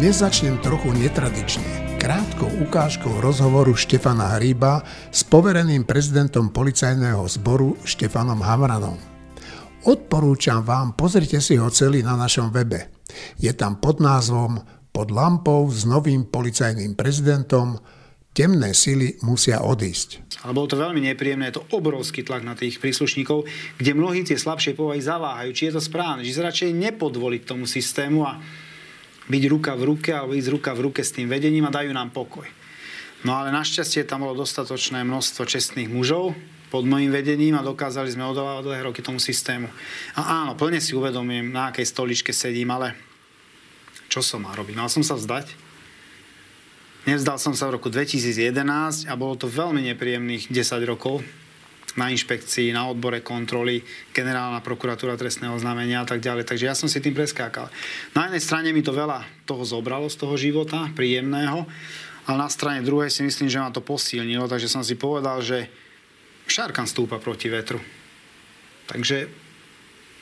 Dnes začnem trochu netradične. Krátkou ukážkou rozhovoru Štefana Hríba s povereným prezidentom policajného zboru Štefanom Havranom. Odporúčam vám, pozrite si ho celý na našom webe. Je tam pod názvom Pod lampou s novým policajným prezidentom temné sily musia odísť. Ale bolo to veľmi nepríjemné, je to obrovský tlak na tých príslušníkov, kde mnohí tie slabšie povahy zaváhajú, či je to správne, či sa radšej nepodvoliť tomu systému a byť ruka v ruke alebo ísť ruka v ruke s tým vedením a dajú nám pokoj. No ale našťastie tam bolo dostatočné množstvo čestných mužov pod mojim vedením a dokázali sme odolávať dlhé roky tomu systému. A áno, plne si uvedomím, na akej stoličke sedím, ale čo som mal robiť? Mal som sa vzdať? Nevzdal som sa v roku 2011 a bolo to veľmi nepríjemných 10 rokov, na inšpekcii, na odbore kontroly, generálna prokuratúra trestného znamenia a tak ďalej. Takže ja som si tým preskákal. Na jednej strane mi to veľa toho zobralo z toho života, príjemného, ale na strane druhej si myslím, že ma to posilnilo, takže som si povedal, že šarkan stúpa proti vetru. Takže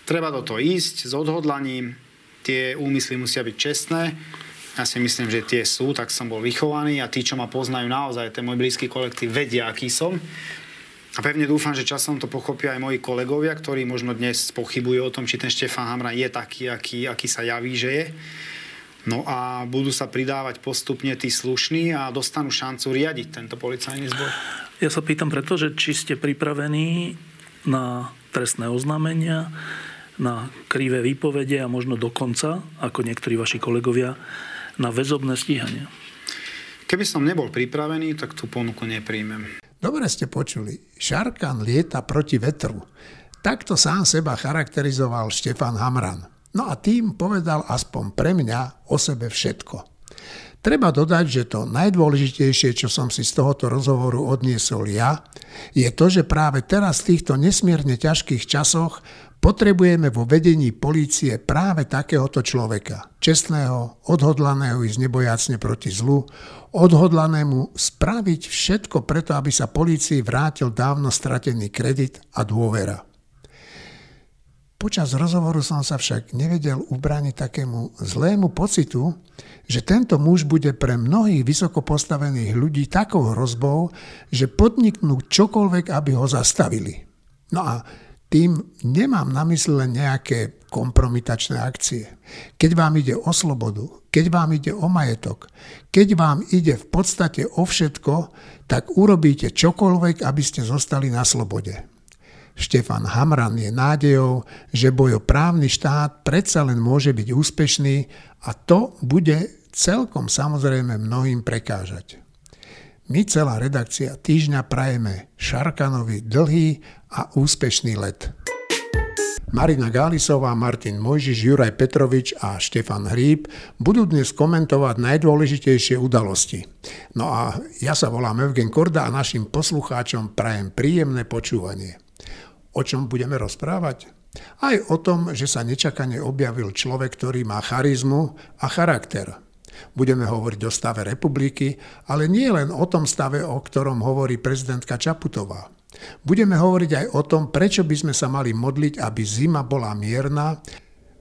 treba do toho ísť s odhodlaním, tie úmysly musia byť čestné, ja si myslím, že tie sú, tak som bol vychovaný a tí, čo ma poznajú naozaj, ten môj blízky kolektív, vedia, aký som. A pevne dúfam, že časom to pochopia aj moji kolegovia, ktorí možno dnes pochybujú o tom, či ten Štefan Hamran je taký, aký, aký sa javí, že je. No a budú sa pridávať postupne tí slušní a dostanú šancu riadiť tento policajný zbor. Ja sa pýtam preto, že či ste pripravení na trestné oznámenia, na krivé výpovede a možno dokonca, ako niektorí vaši kolegovia, na väzobné stíhanie. Keby som nebol pripravený, tak tú ponuku nepríjmem. Dobre ste počuli. Šarkan lieta proti vetru. Takto sám seba charakterizoval Štefan Hamran. No a tým povedal aspoň pre mňa o sebe všetko. Treba dodať, že to najdôležitejšie, čo som si z tohoto rozhovoru odniesol ja, je to, že práve teraz v týchto nesmierne ťažkých časoch Potrebujeme vo vedení polície práve takéhoto človeka. Čestného, odhodlaného ísť nebojacne proti zlu, odhodlanému spraviť všetko preto, aby sa polícii vrátil dávno stratený kredit a dôvera. Počas rozhovoru som sa však nevedel ubrániť takému zlému pocitu, že tento muž bude pre mnohých vysoko postavených ľudí takou hrozbou, že podniknú čokoľvek, aby ho zastavili. No a tým nemám na mysli len nejaké kompromitačné akcie. Keď vám ide o slobodu, keď vám ide o majetok, keď vám ide v podstate o všetko, tak urobíte čokoľvek, aby ste zostali na slobode. Štefan Hamran je nádejou, že bojoprávny štát predsa len môže byť úspešný a to bude celkom samozrejme mnohým prekážať. My celá redakcia týždňa prajeme Šarkanovi dlhý a úspešný let. Marina Gálisová, Martin Mojžiš, Juraj Petrovič a Štefan Hríb budú dnes komentovať najdôležitejšie udalosti. No a ja sa volám Evgen Korda a našim poslucháčom prajem príjemné počúvanie. O čom budeme rozprávať? Aj o tom, že sa nečakane objavil človek, ktorý má charizmu a charakter – Budeme hovoriť o stave republiky, ale nie len o tom stave, o ktorom hovorí prezidentka Čaputová. Budeme hovoriť aj o tom, prečo by sme sa mali modliť, aby zima bola mierna.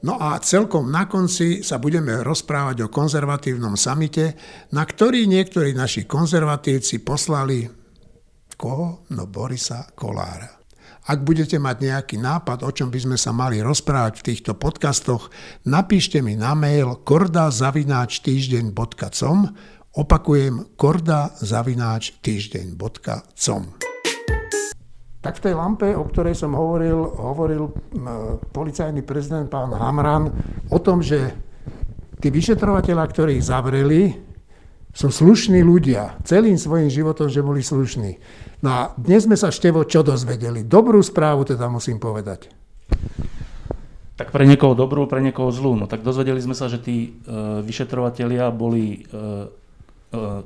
No a celkom na konci sa budeme rozprávať o konzervatívnom samite, na ktorý niektorí naši konzervatívci poslali koho? No Borisa Kolára. Ak budete mať nejaký nápad, o čom by sme sa mali rozprávať v týchto podcastoch, napíšte mi na mail kordazavináčtýždeň.com Opakujem kordazavináčtýždeň.com Tak v tej lampe, o ktorej som hovoril, hovoril policajný prezident pán Hamran o tom, že tí vyšetrovateľa, ktorých zavreli, sú slušní ľudia. Celým svojim životom, že boli slušní. No a dnes sme sa, Števo, čo dozvedeli? Dobrú správu teda musím povedať. Tak pre niekoho dobrú, pre niekoho zlú. No tak dozvedeli sme sa, že tí e, vyšetrovatelia boli e, e,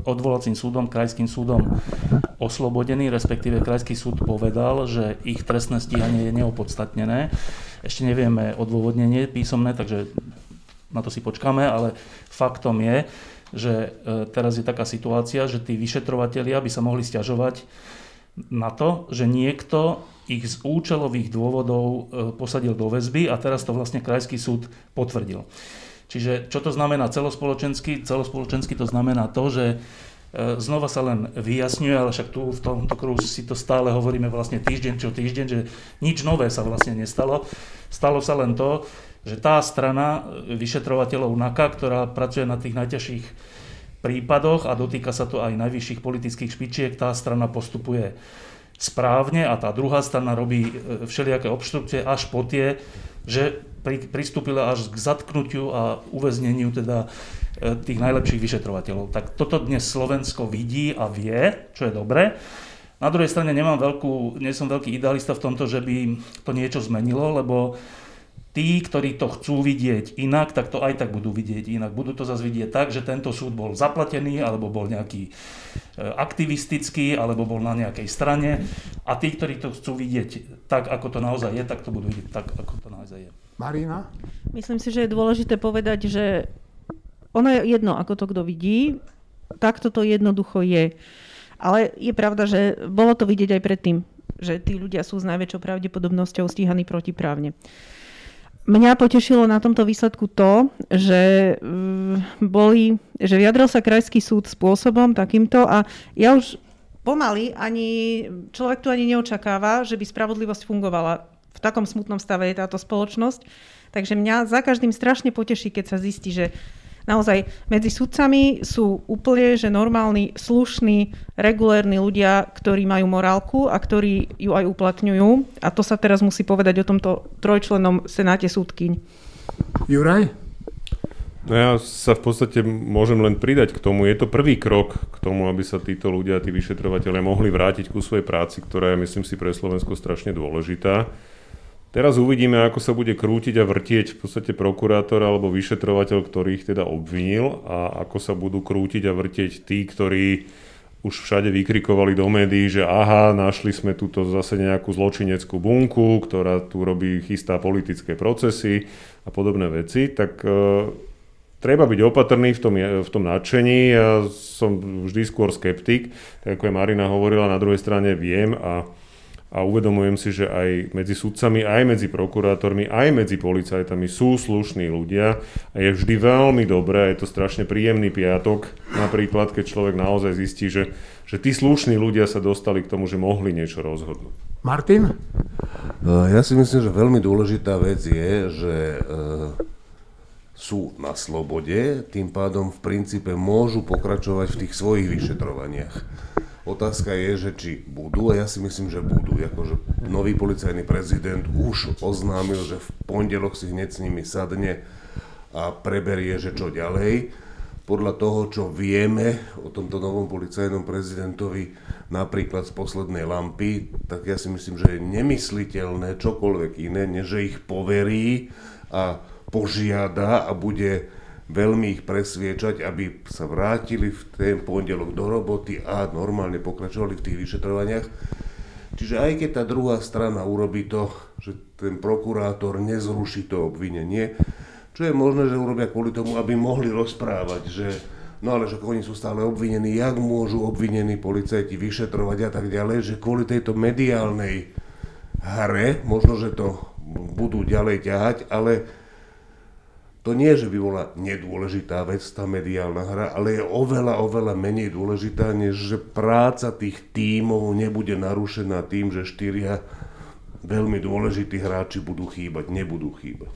odvolacím súdom, krajským súdom oslobodení, respektíve krajský súd povedal, že ich trestné stíhanie je neopodstatnené. Ešte nevieme odôvodnenie písomné, takže na to si počkáme, ale faktom je, že e, teraz je taká situácia, že tí vyšetrovatelia by sa mohli stiažovať na to, že niekto ich z účelových dôvodov e, posadil do väzby a teraz to vlastne krajský súd potvrdil. Čiže čo to znamená celospoločensky? Celospoločensky to znamená to, že e, znova sa len vyjasňuje, ale však tu v tomto kruhu si to stále hovoríme vlastne týždeň čo týždeň, že nič nové sa vlastne nestalo. Stalo sa len to, že tá strana vyšetrovateľov NAKA, ktorá pracuje na tých najťažších prípadoch a dotýka sa to aj najvyšších politických špičiek, tá strana postupuje správne a tá druhá strana robí e, všelijaké obštrukcie až po tie, že pristúpila až k zatknutiu a uväzneniu teda e, tých najlepších vyšetrovateľov. Tak toto dnes Slovensko vidí a vie, čo je dobré. Na druhej strane nemám veľkú, nie som veľký idealista v tomto, že by to niečo zmenilo, lebo tí, ktorí to chcú vidieť inak, tak to aj tak budú vidieť inak. Budú to zase vidieť tak, že tento súd bol zaplatený, alebo bol nejaký e, aktivistický, alebo bol na nejakej strane. A tí, ktorí to chcú vidieť tak, ako to naozaj je, tak to budú vidieť tak, ako to naozaj je. Marina? Myslím si, že je dôležité povedať, že ono je jedno, ako to kto vidí, takto to jednoducho je. Ale je pravda, že bolo to vidieť aj predtým, že tí ľudia sú s najväčšou pravdepodobnosťou stíhaní protiprávne. Mňa potešilo na tomto výsledku to, že, mm, boli, že vyjadril sa krajský súd spôsobom takýmto a ja už pomaly ani človek tu ani neočakáva, že by spravodlivosť fungovala v takom smutnom stave je táto spoločnosť. Takže mňa za každým strašne poteší, keď sa zistí, že naozaj medzi sudcami sú úplne, že normálni, slušní, regulérni ľudia, ktorí majú morálku a ktorí ju aj uplatňujú. A to sa teraz musí povedať o tomto trojčlennom senáte súdkyň. Juraj? No ja sa v podstate môžem len pridať k tomu. Je to prvý krok k tomu, aby sa títo ľudia, tí vyšetrovateľe mohli vrátiť ku svojej práci, ktorá je, myslím si, pre Slovensko strašne dôležitá. Teraz uvidíme, ako sa bude krútiť a vrtieť v podstate prokurátor alebo vyšetrovateľ, ktorý ich teda obvinil a ako sa budú krútiť a vrtieť tí, ktorí už všade vykrikovali do médií, že aha, našli sme túto zase nejakú zločineckú bunku, ktorá tu robí, chystá politické procesy a podobné veci, tak e, treba byť opatrný v tom, v tom nadšení. Ja som vždy skôr skeptik, tak ako je Marina hovorila, na druhej strane viem a a uvedomujem si, že aj medzi sudcami, aj medzi prokurátormi, aj medzi policajtami sú slušní ľudia a je vždy veľmi dobré, je to strašne príjemný piatok, napríklad keď človek naozaj zistí, že, že tí slušní ľudia sa dostali k tomu, že mohli niečo rozhodnúť. Martin? No, ja si myslím, že veľmi dôležitá vec je, že e, sú na slobode, tým pádom v princípe môžu pokračovať v tých svojich vyšetrovaniach. Otázka je, že či budú, a ja si myslím, že budú. Akože nový policajný prezident už oznámil, že v pondelok si hneď s nimi sadne a preberie, že čo ďalej. Podľa toho, čo vieme o tomto novom policajnom prezidentovi, napríklad z poslednej lampy, tak ja si myslím, že je nemysliteľné čokoľvek iné, než že ich poverí a požiada a bude veľmi ich presviečať, aby sa vrátili v ten pondelok do roboty a normálne pokračovali v tých vyšetrovaniach. Čiže aj keď tá druhá strana urobí to, že ten prokurátor nezruší to obvinenie, čo je možné, že urobia kvôli tomu, aby mohli rozprávať, že no ale že oni sú stále obvinení, jak môžu obvinení policajti vyšetrovať a tak ďalej, že kvôli tejto mediálnej hre, možno, že to budú ďalej ťahať, ale to nie, že by bola nedôležitá vec, tá mediálna hra, ale je oveľa, oveľa menej dôležitá, než že práca tých tímov nebude narušená tým, že štyria veľmi dôležití hráči budú chýbať, nebudú chýbať.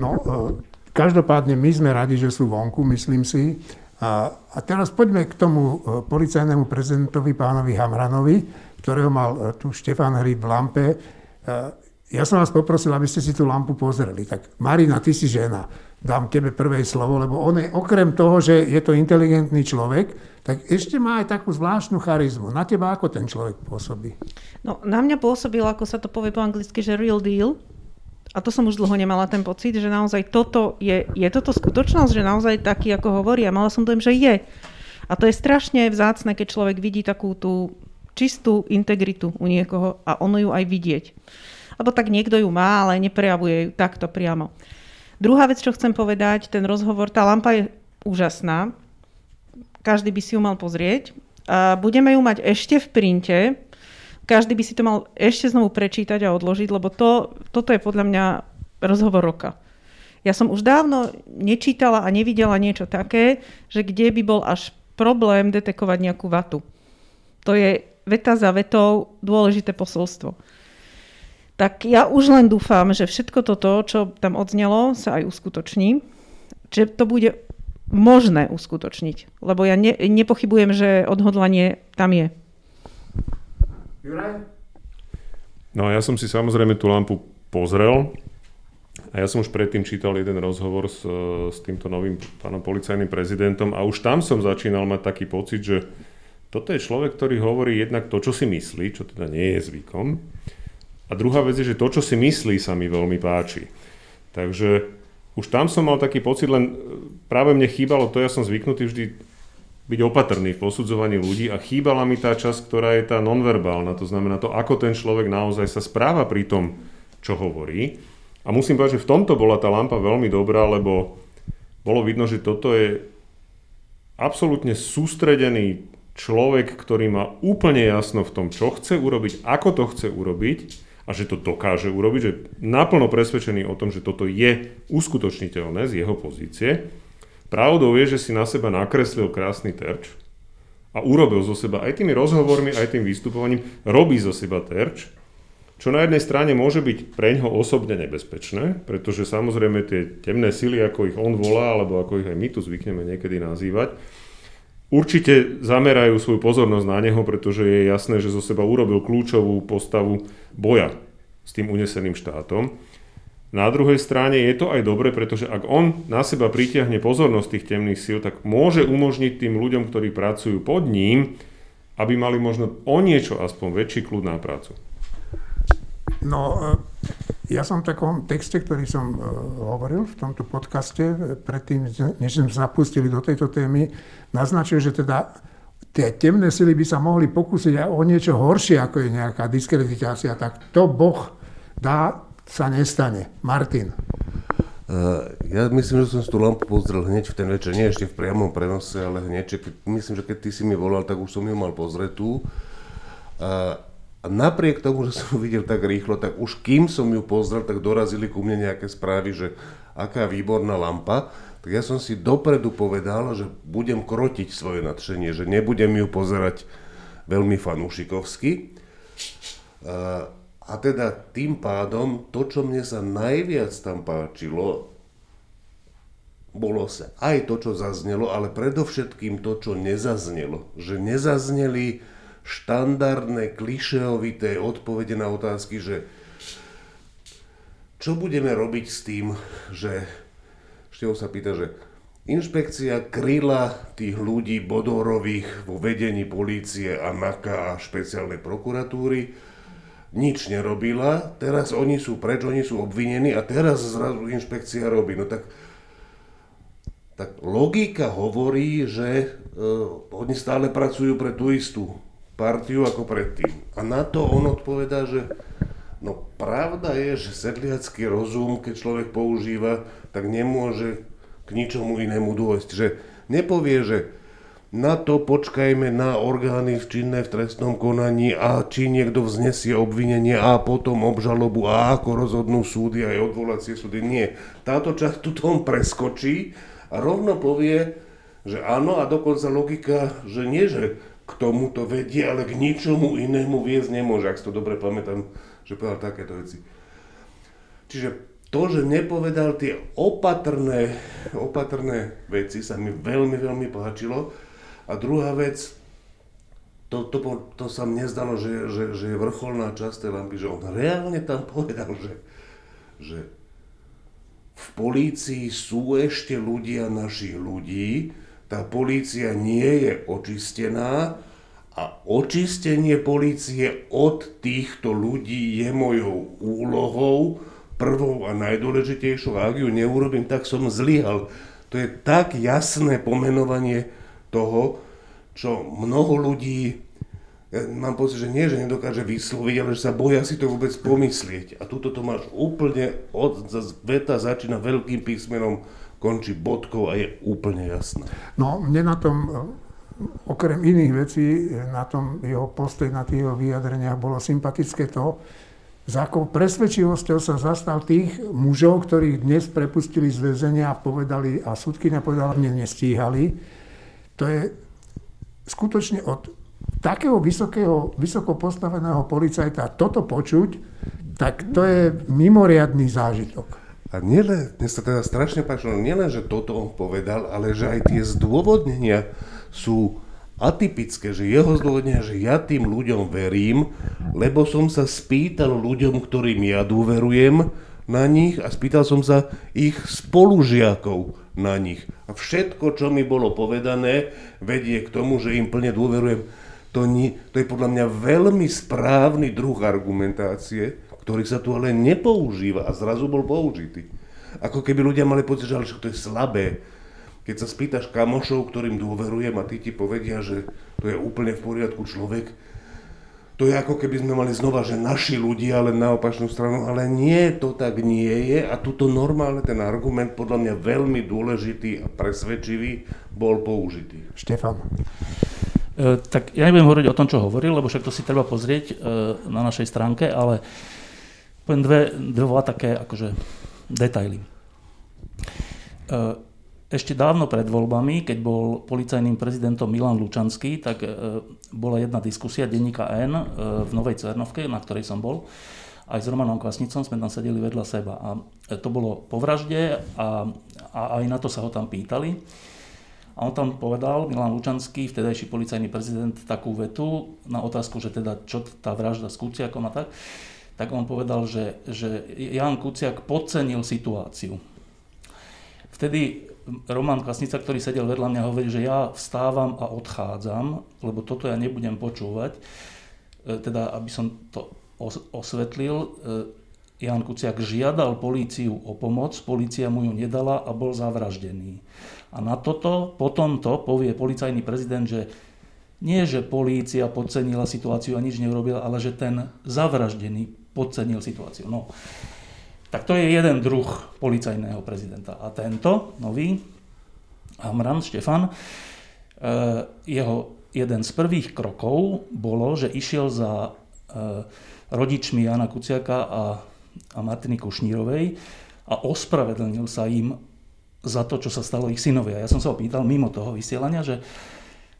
No, e, každopádne my sme radi, že sú vonku, myslím si. A, a teraz poďme k tomu e, policajnému prezidentovi pánovi Hamranovi, ktorého mal e, tu Štefan Hryb v lampe. Ja som vás poprosil, aby ste si tú lampu pozreli. Tak Marina, ty si žena dám tebe prvé slovo, lebo on je okrem toho, že je to inteligentný človek, tak ešte má aj takú zvláštnu charizmu. Na teba ako ten človek pôsobí? No, na mňa pôsobil, ako sa to povie po anglicky, že real deal. A to som už dlho nemala ten pocit, že naozaj toto je, je toto skutočnosť, že naozaj taký, ako hovorí. A mala som dojem, že je. A to je strašne vzácne, keď človek vidí takú tú čistú integritu u niekoho a ono ju aj vidieť. Lebo tak niekto ju má, ale neprejavuje ju takto priamo. Druhá vec, čo chcem povedať, ten rozhovor, tá lampa je úžasná. Každý by si ju mal pozrieť. A budeme ju mať ešte v printe. Každý by si to mal ešte znovu prečítať a odložiť, lebo to, toto je podľa mňa rozhovor roka. Ja som už dávno nečítala a nevidela niečo také, že kde by bol až problém detekovať nejakú vatu. To je veta za vetou dôležité posolstvo. Tak ja už len dúfam, že všetko toto, čo tam odznelo, sa aj uskutoční. Že to bude možné uskutočniť. Lebo ja ne, nepochybujem, že odhodlanie tam je. Juraj? No ja som si samozrejme tú lampu pozrel a ja som už predtým čítal jeden rozhovor s, s týmto novým pánom policajným prezidentom a už tam som začínal mať taký pocit, že toto je človek, ktorý hovorí jednak to, čo si myslí, čo teda nie je zvykom. A druhá vec je, že to, čo si myslí, sa mi veľmi páči. Takže už tam som mal taký pocit, len práve mne chýbalo to, ja som zvyknutý vždy byť opatrný v posudzovaní ľudí a chýbala mi tá časť, ktorá je tá nonverbálna, to znamená to, ako ten človek naozaj sa správa pri tom, čo hovorí. A musím povedať, že v tomto bola tá lampa veľmi dobrá, lebo bolo vidno, že toto je absolútne sústredený človek, ktorý má úplne jasno v tom, čo chce urobiť, ako to chce urobiť a že to dokáže urobiť, že naplno presvedčený o tom, že toto je uskutočniteľné z jeho pozície. Pravdou je, že si na seba nakreslil krásny terč a urobil zo seba aj tými rozhovormi, aj tým vystupovaním, robí zo seba terč, čo na jednej strane môže byť pre ňoho osobne nebezpečné, pretože samozrejme tie temné sily, ako ich on volá, alebo ako ich aj my tu zvykneme niekedy nazývať, určite zamerajú svoju pozornosť na neho, pretože je jasné, že zo seba urobil kľúčovú postavu boja s tým uneseným štátom. Na druhej strane je to aj dobre, pretože ak on na seba pritiahne pozornosť tých temných síl, tak môže umožniť tým ľuďom, ktorí pracujú pod ním, aby mali možno o niečo aspoň väčší kľud na prácu. No, e, ja som v takom texte, ktorý som e, hovoril v tomto podcaste, predtým, než sme zapustili do tejto témy, naznačil, že teda tie temné sily by sa mohli pokúsiť aj o niečo horšie, ako je nejaká diskreditácia, tak to Boh dá sa nestane. Martin. Ja myslím, že som si tú lampu pozrel hneď v ten večer, nie ešte v priamom prenose, ale hneď, myslím, že keď ty si mi volal, tak už som ju mal pozretú. A napriek tomu, že som ju videl tak rýchlo, tak už kým som ju pozrel, tak dorazili ku mne nejaké správy, že aká výborná lampa. Tak ja som si dopredu povedal, že budem krotiť svoje nadšenie, že nebudem ju pozerať veľmi fanúšikovsky. A teda tým pádom to, čo mne sa najviac tam páčilo, bolo sa aj to, čo zaznelo, ale predovšetkým to, čo nezaznelo. Že nezazneli štandardné, klišeovité odpovede na otázky, že čo budeme robiť s tým, že Števo sa pýta, že inšpekcia kryla tých ľudí bodorových vo vedení polície a NAKA a špeciálnej prokuratúry, nič nerobila, teraz oni sú preč, oni sú obvinení a teraz zrazu inšpekcia robí. No tak, tak logika hovorí, že uh, oni stále pracujú pre tú istú partiu ako predtým. A na to on odpovedá, že no pravda je, že sedliacký rozum, keď človek používa, tak nemôže k ničomu inému dôjsť. Že nepovie, že na to počkajme na orgány činné v trestnom konaní a či niekto vznesie obvinenie a potom obžalobu a ako rozhodnú súdy aj odvolacie súdy. Nie. Táto časť tu on preskočí a rovno povie, že áno a dokonca logika, že nie, že k tomu to vedie, ale k ničomu inému viesť nemôže, ak si to dobre pamätám, že povedal takéto veci. Čiže to, že nepovedal tie opatrné, opatrné veci, sa mi veľmi, veľmi páčilo. A druhá vec, to, to, to sa mne zdalo, že, že, že je vrcholná časť tej lampy, že on reálne tam povedal, že, že v polícii sú ešte ľudia našich ľudí, tá polícia nie je očistená a očistenie polície od týchto ľudí je mojou úlohou, prvou a najdôležitejšou. A ak ju neurobím, tak som zlyhal. To je tak jasné pomenovanie toho, čo mnoho ľudí, ja mám pocit, že nie, že nedokáže vysloviť, ale že sa boja si to vôbec pomyslieť. A tuto to máš úplne, od, veta začína veľkým písmenom, končí bodkou a je úplne jasná. No, mne na tom, okrem iných vecí, na tom jeho postoj, na tých jeho vyjadreniach bolo sympatické to, s akou presvedčivosťou sa zastal tých mužov, ktorých dnes prepustili z väzenia a povedali, a súdkynia povedala, mne nestíhali. To je skutočne od takého vysokého, vysoko postaveného policajta toto počuť, tak to je mimoriadný zážitok. A nielen, mne sa teda strašne páčilo, nielen, že toto on povedal, ale že aj tie zdôvodnenia sú atypické, že jeho zdôvodnenia, že ja tým ľuďom verím, lebo som sa spýtal ľuďom, ktorým ja dôverujem na nich a spýtal som sa ich spolužiakov na nich. A všetko, čo mi bolo povedané, vedie k tomu, že im plne dôverujem. To, nie, to je podľa mňa veľmi správny druh argumentácie, ktorý sa tu ale nepoužíva a zrazu bol použitý. Ako keby ľudia mali pocit, že ale to je slabé, keď sa spýtaš kamošov, ktorým dôverujem a tí ti povedia, že to je úplne v poriadku človek, to je ako keby sme mali znova, že naši ľudia, ale na opačnú stranu, ale nie, to tak nie je a tuto normálne ten argument, podľa mňa veľmi dôležitý a presvedčivý, bol použitý. Štefan. E, tak ja nebudem hovoriť o tom, čo hovoril, lebo však to si treba pozrieť e, na našej stránke, ale poviem dve, dve také akože detaily. E, ešte dávno pred voľbami, keď bol policajným prezidentom Milan Lučanský, tak e, bola jedna diskusia denníka N e, v Novej Cernovke, na ktorej som bol. Aj s Romanom Kvasnicom sme tam sedeli vedľa seba. A to bolo po vražde a, a aj na to sa ho tam pýtali. A on tam povedal, Milan Lučanský, vtedajší policajný prezident, takú vetu na otázku, že teda čo tá vražda s Kuciakom a tak, tak on povedal, že, že Jan Kuciak podcenil situáciu. Vtedy Roman Kasnica, ktorý sedel vedľa mňa, hovorí, že ja vstávam a odchádzam, lebo toto ja nebudem počúvať. E, teda, aby som to osvetlil, e, Jan Kuciak žiadal políciu o pomoc, polícia mu ju nedala a bol zavraždený. A na toto, po tomto povie policajný prezident, že nie, že polícia podcenila situáciu a nič neurobila, ale že ten zavraždený podcenil situáciu. No, tak to je jeden druh policajného prezidenta. A tento, nový, Hamran Štefan, e, jeho jeden z prvých krokov bolo, že išiel za e, rodičmi Jana Kuciaka a, a Martiny Kušnírovej a ospravedlnil sa im za to, čo sa stalo ich synovi. A ja som sa ho pýtal mimo toho vysielania, že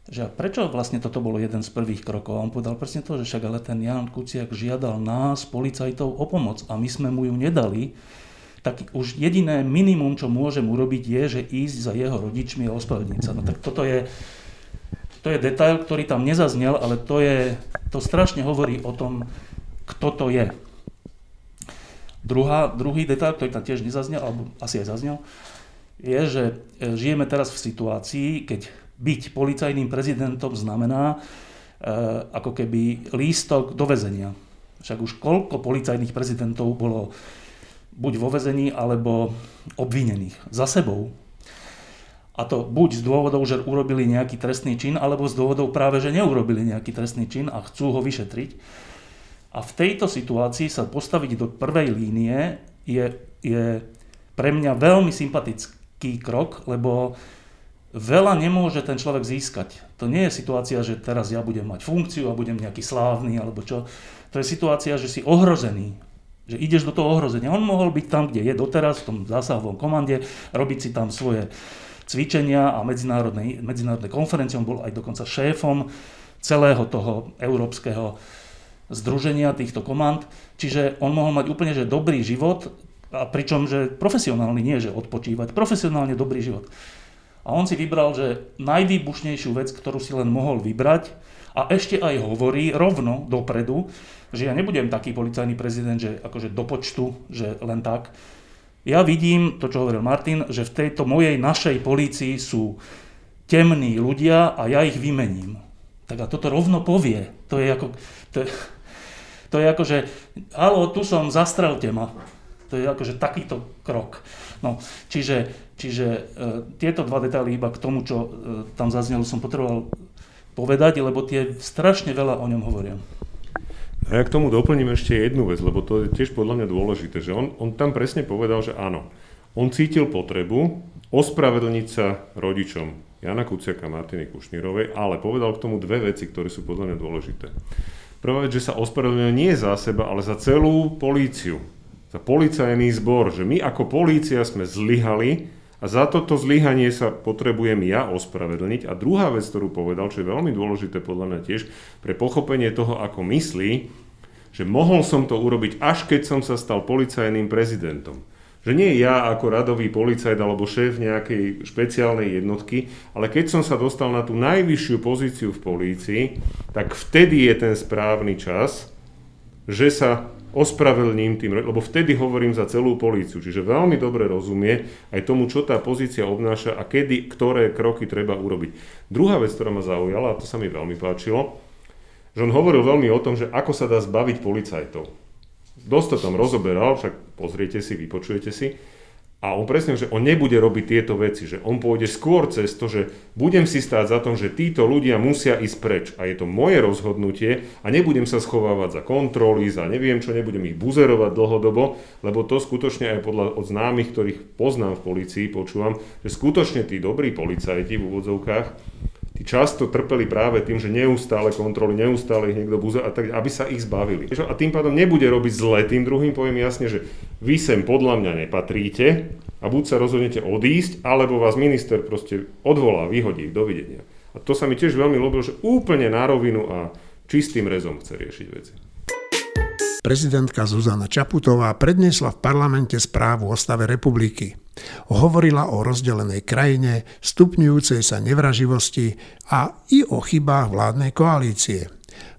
že prečo vlastne toto bolo jeden z prvých krokov. A on povedal presne to, že však ale ten Jan Kuciak žiadal nás, policajtov, o pomoc a my sme mu ju nedali, tak už jediné minimum, čo môžem urobiť, je, že ísť za jeho rodičmi a ospravedlniť sa. No tak toto je, to je detail, ktorý tam nezaznel, ale to, je, to strašne hovorí o tom, kto to je. Druhá, druhý detail, ktorý tam tiež nezaznel, alebo asi aj zaznel, je, že e, žijeme teraz v situácii, keď byť policajným prezidentom znamená e, ako keby lístok do väzenia. Však už koľko policajných prezidentov bolo buď vo väzení, alebo obvinených za sebou. A to buď z dôvodov, že urobili nejaký trestný čin, alebo z dôvodov práve, že neurobili nejaký trestný čin a chcú ho vyšetriť. A v tejto situácii sa postaviť do prvej línie je, je pre mňa veľmi sympatický krok, lebo veľa nemôže ten človek získať. To nie je situácia, že teraz ja budem mať funkciu a budem nejaký slávny alebo čo. To je situácia, že si ohrozený. Že ideš do toho ohrozenia. On mohol byť tam, kde je doteraz, v tom zásahovom komande, robiť si tam svoje cvičenia a medzinárodné, medzinárodné konferencie. On bol aj dokonca šéfom celého toho európskeho združenia týchto komand. Čiže on mohol mať úplne že dobrý život, a pričom, že profesionálny, nie že odpočívať, profesionálne dobrý život. A on si vybral, že najvýbušnejšiu vec, ktorú si len mohol vybrať, a ešte aj hovorí rovno dopredu, že ja nebudem taký policajný prezident, že akože do počtu, že len tak. Ja vidím, to čo hovoril Martin, že v tejto mojej našej polícii sú temní ľudia a ja ich vymením. Tak a toto rovno povie. To je ako, to je, to je ako že, halo, tu som, zastrelte ma. To je akože takýto krok. No, čiže čiže e, tieto dva detaily iba k tomu, čo e, tam zaznelo, som potreboval povedať, lebo tie strašne veľa o ňom hovoria. A ja k tomu doplním ešte jednu vec, lebo to je tiež podľa mňa dôležité, že on, on tam presne povedal, že áno, on cítil potrebu ospravedlniť sa rodičom Jana Kuciaka a Martiny Kušnírovej, ale povedal k tomu dve veci, ktoré sú podľa mňa dôležité. Prvá vec, že sa ospravedlňuje nie za seba, ale za celú políciu. Policajný zbor, že my ako polícia sme zlyhali a za toto zlyhanie sa potrebujem ja ospravedlniť. A druhá vec, ktorú povedal, čo je veľmi dôležité podľa mňa tiež, pre pochopenie toho, ako myslí, že mohol som to urobiť až keď som sa stal policajným prezidentom. Že nie ja ako radový policajt alebo šéf nejakej špeciálnej jednotky, ale keď som sa dostal na tú najvyššiu pozíciu v polícii, tak vtedy je ten správny čas, že sa ospravedlním tým, lebo vtedy hovorím za celú políciu, čiže veľmi dobre rozumie aj tomu, čo tá pozícia obnáša a kedy, ktoré kroky treba urobiť. Druhá vec, ktorá ma zaujala, a to sa mi veľmi páčilo, že on hovoril veľmi o tom, že ako sa dá zbaviť policajtov. Dosť to tam rozoberal, však pozriete si, vypočujete si, a on presne, že on nebude robiť tieto veci, že on pôjde skôr cez to, že budem si stáť za tom, že títo ľudia musia ísť preč. A je to moje rozhodnutie a nebudem sa schovávať za kontroly, za neviem čo, nebudem ich buzerovať dlhodobo, lebo to skutočne aj podľa od známych, ktorých poznám v policii, počúvam, že skutočne tí dobrí policajti v úvodzovkách tí často trpeli práve tým, že neustále kontroly, neustále ich niekto buze a tak, aby sa ich zbavili. A tým pádom nebude robiť zle tým druhým, poviem jasne, že vy sem podľa mňa nepatríte a buď sa rozhodnete odísť, alebo vás minister proste odvolá, vyhodí, dovidenia. A to sa mi tiež veľmi ľúbilo, že úplne na rovinu a čistým rezom chce riešiť veci. Prezidentka Zuzana Čaputová predniesla v parlamente správu o stave republiky. Hovorila o rozdelenej krajine, stupňujúcej sa nevraživosti a i o chybách vládnej koalície.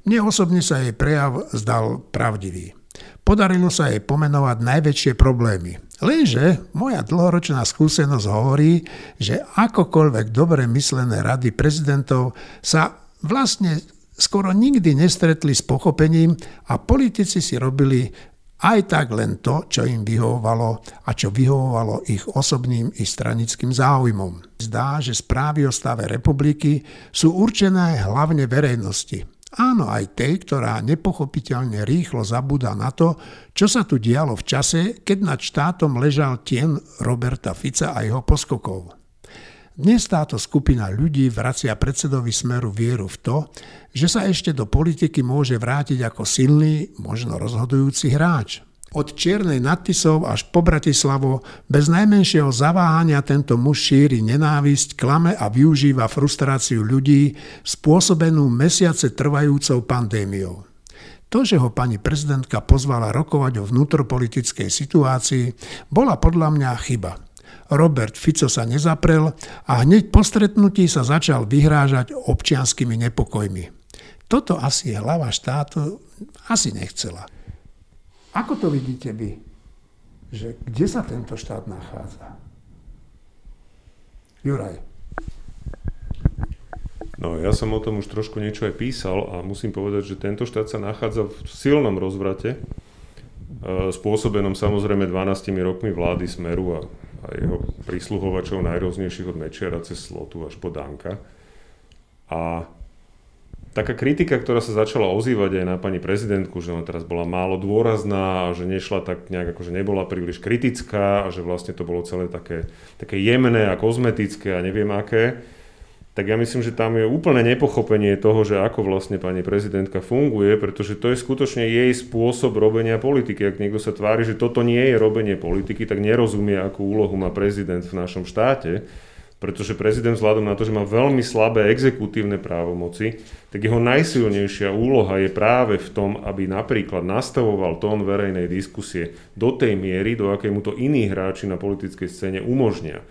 Mne osobne sa jej prejav zdal pravdivý. Podarilo sa jej pomenovať najväčšie problémy. Lenže moja dlhoročná skúsenosť hovorí, že akokoľvek dobre myslené rady prezidentov sa vlastne skoro nikdy nestretli s pochopením a politici si robili aj tak len to, čo im vyhovovalo a čo vyhovovalo ich osobným i stranickým záujmom. Zdá, že správy o stave republiky sú určené hlavne verejnosti. Áno, aj tej, ktorá nepochopiteľne rýchlo zabúda na to, čo sa tu dialo v čase, keď nad štátom ležal tien Roberta Fica a jeho poskokov. Dnes táto skupina ľudí vracia predsedovi smeru vieru v to, že sa ešte do politiky môže vrátiť ako silný, možno rozhodujúci hráč. Od Čiernej nad až po Bratislavo bez najmenšieho zaváhania tento muž šíri nenávisť, klame a využíva frustráciu ľudí spôsobenú mesiace trvajúcou pandémiou. To, že ho pani prezidentka pozvala rokovať o vnútropolitickej situácii, bola podľa mňa chyba – Robert Fico sa nezaprel a hneď po stretnutí sa začal vyhrážať občianskými nepokojmi. Toto asi hlava štátu asi nechcela. Ako to vidíte vy? Že kde sa tento štát nachádza? Juraj. No ja som o tom už trošku niečo aj písal a musím povedať, že tento štát sa nachádza v silnom rozvrate, e, spôsobenom samozrejme 12 rokmi vlády Smeru a a jeho prísluhovačov najrôznejších od Mečiara cez Slotu až po Danka. A taká kritika, ktorá sa začala ozývať aj na pani prezidentku, že ona teraz bola málo dôrazná a že nešla tak nejak, akože nebola príliš kritická a že vlastne to bolo celé také, také jemné a kozmetické a neviem aké, tak ja myslím, že tam je úplné nepochopenie toho, že ako vlastne pani prezidentka funguje, pretože to je skutočne jej spôsob robenia politiky. Ak niekto sa tvári, že toto nie je robenie politiky, tak nerozumie, akú úlohu má prezident v našom štáte, pretože prezident vzhľadom na to, že má veľmi slabé exekutívne právomoci, tak jeho najsilnejšia úloha je práve v tom, aby napríklad nastavoval tón verejnej diskusie do tej miery, do akej mu to iní hráči na politickej scéne umožnia.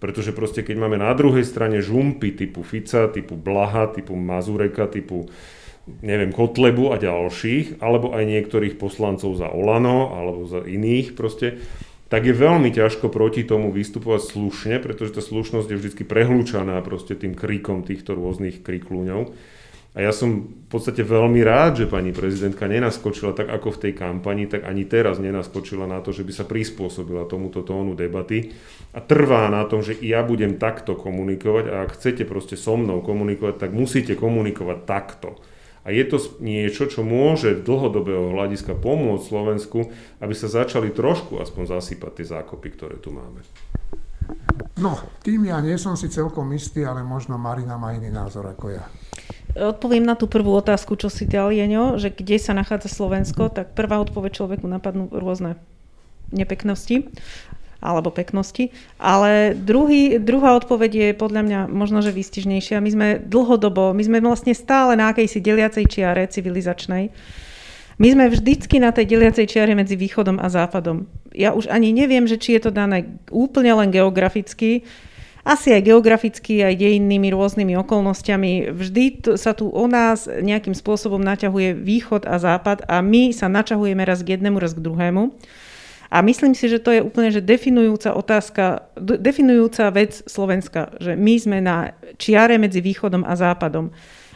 Pretože proste keď máme na druhej strane žumpy typu Fica, typu Blaha, typu Mazureka, typu neviem, Kotlebu a ďalších, alebo aj niektorých poslancov za Olano, alebo za iných proste, tak je veľmi ťažko proti tomu vystupovať slušne, pretože tá slušnosť je vždy prehlúčaná proste tým krikom týchto rôznych kriklúňov. A ja som v podstate veľmi rád, že pani prezidentka nenaskočila tak ako v tej kampani, tak ani teraz nenaskočila na to, že by sa prispôsobila tomuto tónu debaty a trvá na tom, že ja budem takto komunikovať a ak chcete proste so mnou komunikovať, tak musíte komunikovať takto. A je to niečo, čo môže dlhodobého hľadiska pomôcť Slovensku, aby sa začali trošku aspoň zasypať tie zákopy, ktoré tu máme. No, tým ja nie som si celkom istý, ale možno Marina má iný názor ako ja. Odpoviem na tú prvú otázku, čo si dal, Jeňo, že kde sa nachádza Slovensko, tak prvá odpoveď človeku napadnú rôzne nepeknosti alebo peknosti. Ale druhý, druhá odpoveď je podľa mňa možno, že výstižnejšia. My sme dlhodobo, my sme vlastne stále na akejsi deliacej čiare civilizačnej. My sme vždycky na tej deliacej čiare medzi východom a západom. Ja už ani neviem, že či je to dané úplne len geograficky, asi aj geograficky, aj dejinnými rôznymi okolnostiami. Vždy to, sa tu o nás nejakým spôsobom naťahuje východ a západ a my sa naťahujeme raz k jednému, raz k druhému. A myslím si, že to je úplne že definujúca otázka, definujúca vec Slovenska, že my sme na čiare medzi východom a západom.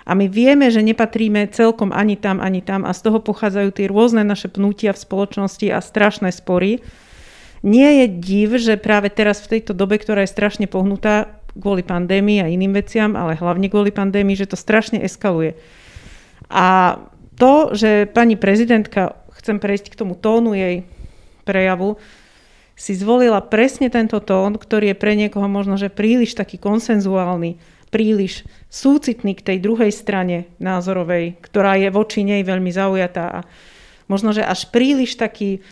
A my vieme, že nepatríme celkom ani tam, ani tam a z toho pochádzajú tie rôzne naše pnutia v spoločnosti a strašné spory. Nie je div, že práve teraz v tejto dobe, ktorá je strašne pohnutá kvôli pandémii a iným veciam, ale hlavne kvôli pandémii, že to strašne eskaluje. A to, že pani prezidentka, chcem prejsť k tomu tónu jej prejavu, si zvolila presne tento tón, ktorý je pre niekoho možno, že príliš taký konsenzuálny, príliš súcitný k tej druhej strane názorovej, ktorá je voči nej veľmi zaujatá a možno, že až príliš taký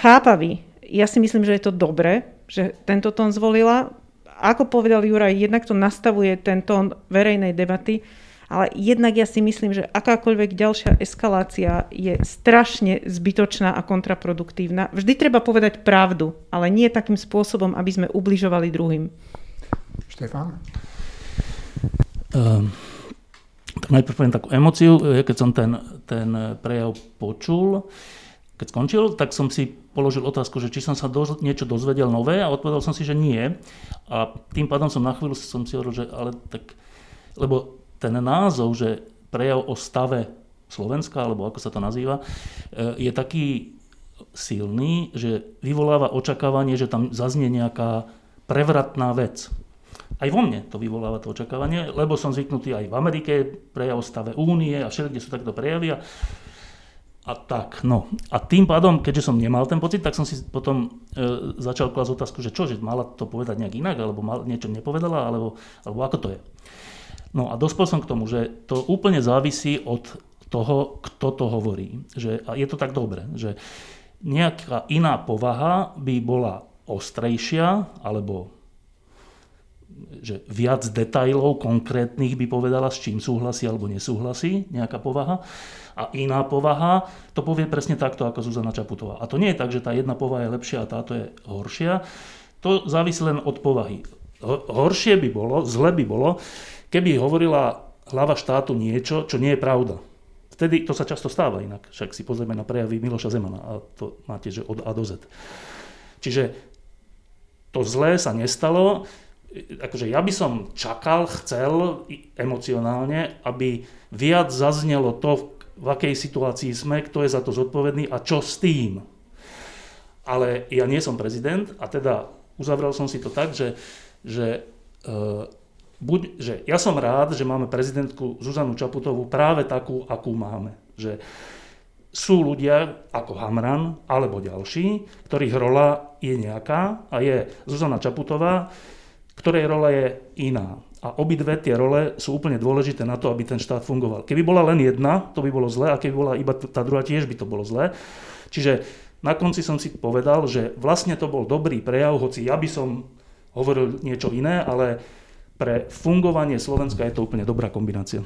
chápavý ja si myslím, že je to dobre, že tento tón zvolila. Ako povedal Juraj, jednak to nastavuje ten tón verejnej debaty, ale jednak ja si myslím, že akákoľvek ďalšia eskalácia je strašne zbytočná a kontraproduktívna. Vždy treba povedať pravdu, ale nie takým spôsobom, aby sme ubližovali druhým. Štefán? Um, tak najprv poviem takú emociu, keď som ten, ten prejav počul. Keď skončil, tak som si položil otázku, že či som sa doz, niečo dozvedel nové a odpovedal som si, že nie. A tým pádom som na chvíľu som si hovoril, že ale tak, lebo ten názov, že prejav o stave Slovenska, alebo ako sa to nazýva, e, je taký silný, že vyvoláva očakávanie, že tam zaznie nejaká prevratná vec. Aj vo mne to vyvoláva to očakávanie, lebo som zvyknutý aj v Amerike prejav stave únie a všeli, kde sú takto prejavy. A a tak, no. A tým pádom, keďže som nemal ten pocit, tak som si potom e, začal klásť otázku, že čo, že mala to povedať nejak inak, alebo mal, niečo nepovedala, alebo, alebo ako to je. No a dospel som k tomu, že to úplne závisí od toho, kto to hovorí. Že, a je to tak dobre, že nejaká iná povaha by bola ostrejšia, alebo že viac detajlov konkrétnych by povedala, s čím súhlasí alebo nesúhlasí nejaká povaha a iná povaha to povie presne takto ako Zuzana Čaputová. A to nie je tak, že tá jedna povaha je lepšia a táto je horšia. To závisí len od povahy. Horšie by bolo, zle by bolo, keby hovorila hlava štátu niečo, čo nie je pravda. Vtedy to sa často stáva inak. Však si pozrieme na prejavy Miloša Zemana a to máte, že od A do Z. Čiže to zlé sa nestalo. Akože ja by som čakal, chcel emocionálne, aby viac zaznelo to, v akej situácii sme, kto je za to zodpovedný a čo s tým. Ale ja nie som prezident a teda uzavrel som si to tak, že, že, uh, buď, že ja som rád, že máme prezidentku Zuzanu Čaputovú práve takú, akú máme. Že sú ľudia ako Hamran alebo ďalší, ktorých rola je nejaká a je Zuzana Čaputová, ktorej rola je iná. A obidve tie role sú úplne dôležité na to, aby ten štát fungoval. Keby bola len jedna, to by bolo zlé, a keby bola iba tá druhá, tiež by to bolo zlé. Čiže na konci som si povedal, že vlastne to bol dobrý prejav, hoci ja by som hovoril niečo iné, ale pre fungovanie Slovenska je to úplne dobrá kombinácia.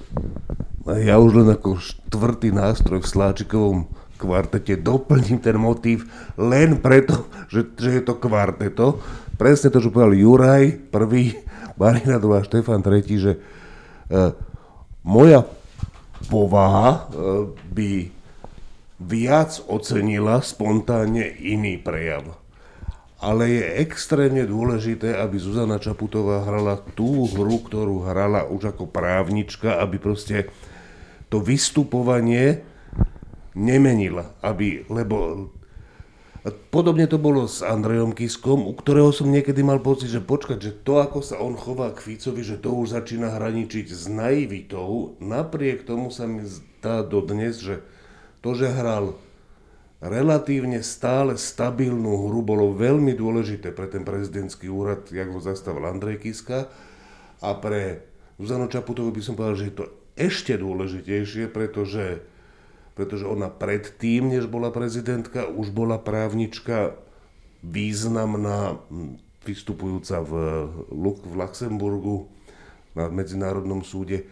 Ja už len ako štvrtý nástroj v Sláčikovom kvartete doplním ten motív len preto, že, že je to kvarteto. Presne to, čo povedal Juraj, prvý Marina II a Štefan III, že e, moja povaha e, by viac ocenila spontánne iný prejav. Ale je extrémne dôležité, aby Zuzana Čaputová hrala tú hru, ktorú hrala už ako právnička, aby proste to vystupovanie nemenila. Aby, lebo Podobne to bolo s Andrejom Kiskom, u ktorého som niekedy mal pocit, že počkať, že to, ako sa on chová k Ficovi, že to už začína hraničiť s naivitou. Napriek tomu sa mi zdá dodnes, že to, že hral relatívne stále stabilnú hru, bolo veľmi dôležité pre ten prezidentský úrad, jak ho zastavil Andrej Kiska. A pre Zuzanu Čaputovu by som povedal, že je to ešte dôležitejšie, pretože, pretože ona predtým, než bola prezidentka, už bola právnička významná, vystupujúca v, v Luxemburgu na Medzinárodnom súde,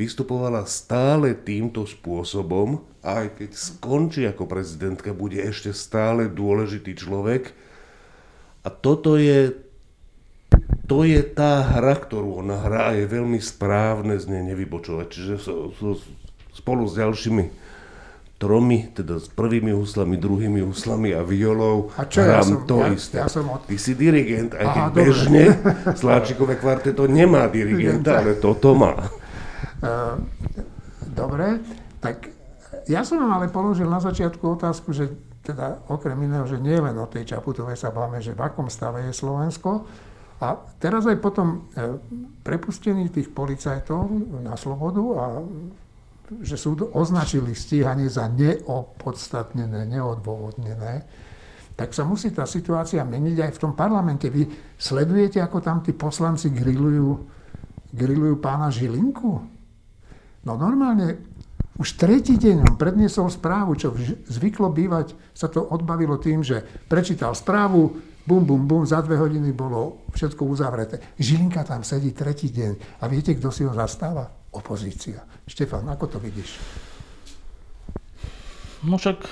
vystupovala stále týmto spôsobom a aj keď skončí ako prezidentka, bude ešte stále dôležitý človek. A toto je, to je tá hra, ktorú ona hrá je veľmi správne z nej nevybočovať. Čiže spolu s ďalšími tromi, teda s prvými huslami, druhými huslami a violou a čo hrám ja som, to ja, isté. Ja som od... Ty si dirigent, aj keď bežne Sláčikové kvarteto nemá dirigenta, ale toto má. Uh, dobre, tak ja som vám ale položil na začiatku otázku, že teda okrem iného, že nie len o tej Čaputovej sa báme, že v akom stave je Slovensko. A teraz aj potom e, prepustení tých policajtov na slobodu a že súd označili stíhanie za neopodstatnené, neodôvodnené, tak sa musí tá situácia meniť aj v tom parlamente. Vy sledujete, ako tam tí poslanci grillujú, grillujú pána Žilinku? No normálne už tretí deň on predniesol správu, čo zvyklo bývať, sa to odbavilo tým, že prečítal správu, bum, bum, bum, za dve hodiny bolo všetko uzavreté. Žilinka tam sedí tretí deň a viete, kto si ho zastáva? Opozícia. Štefan, ako to vidíš? No však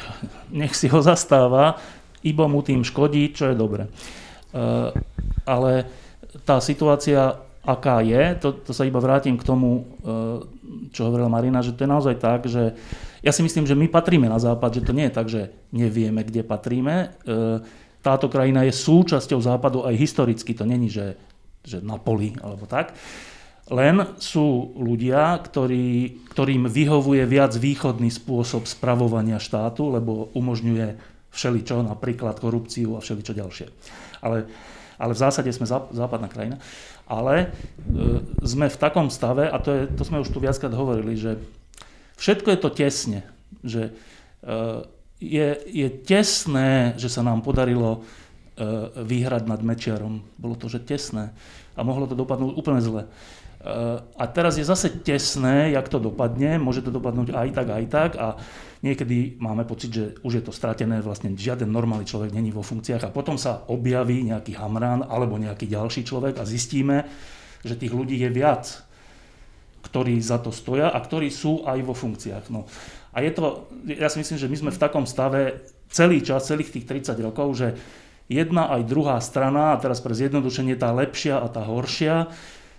nech si ho zastáva, iba mu tým škodí, čo je dobre. Uh, ale tá situácia, aká je, to, to sa iba vrátim k tomu, uh, čo hovorila Marina, že to je naozaj tak, že ja si myslím, že my patríme na západ, že to nie je tak, že nevieme, kde patríme. Uh, táto krajina je súčasťou západu aj historicky, to není, že, že na poli alebo tak. Len sú ľudia, ktorí, ktorým vyhovuje viac východný spôsob spravovania štátu, lebo umožňuje všeličo, napríklad korupciu a všeličo ďalšie. Ale, ale v zásade sme západná krajina. Ale e, sme v takom stave, a to, je, to sme už tu viackrát hovorili, že všetko je to tesne. Že e, je, je tesné, že sa nám podarilo e, vyhrať nad Mečiarom. Bolo to, že tesné. A mohlo to dopadnúť úplne zle. A teraz je zase tesné, jak to dopadne, môže to dopadnúť aj tak, aj tak a niekedy máme pocit, že už je to stratené, vlastne žiaden normálny človek není vo funkciách a potom sa objaví nejaký hamrán alebo nejaký ďalší človek a zistíme, že tých ľudí je viac, ktorí za to stoja a ktorí sú aj vo funkciách. No. A je to, ja si myslím, že my sme v takom stave celý čas, celých tých 30 rokov, že jedna aj druhá strana, a teraz pre zjednodušenie tá lepšia a tá horšia,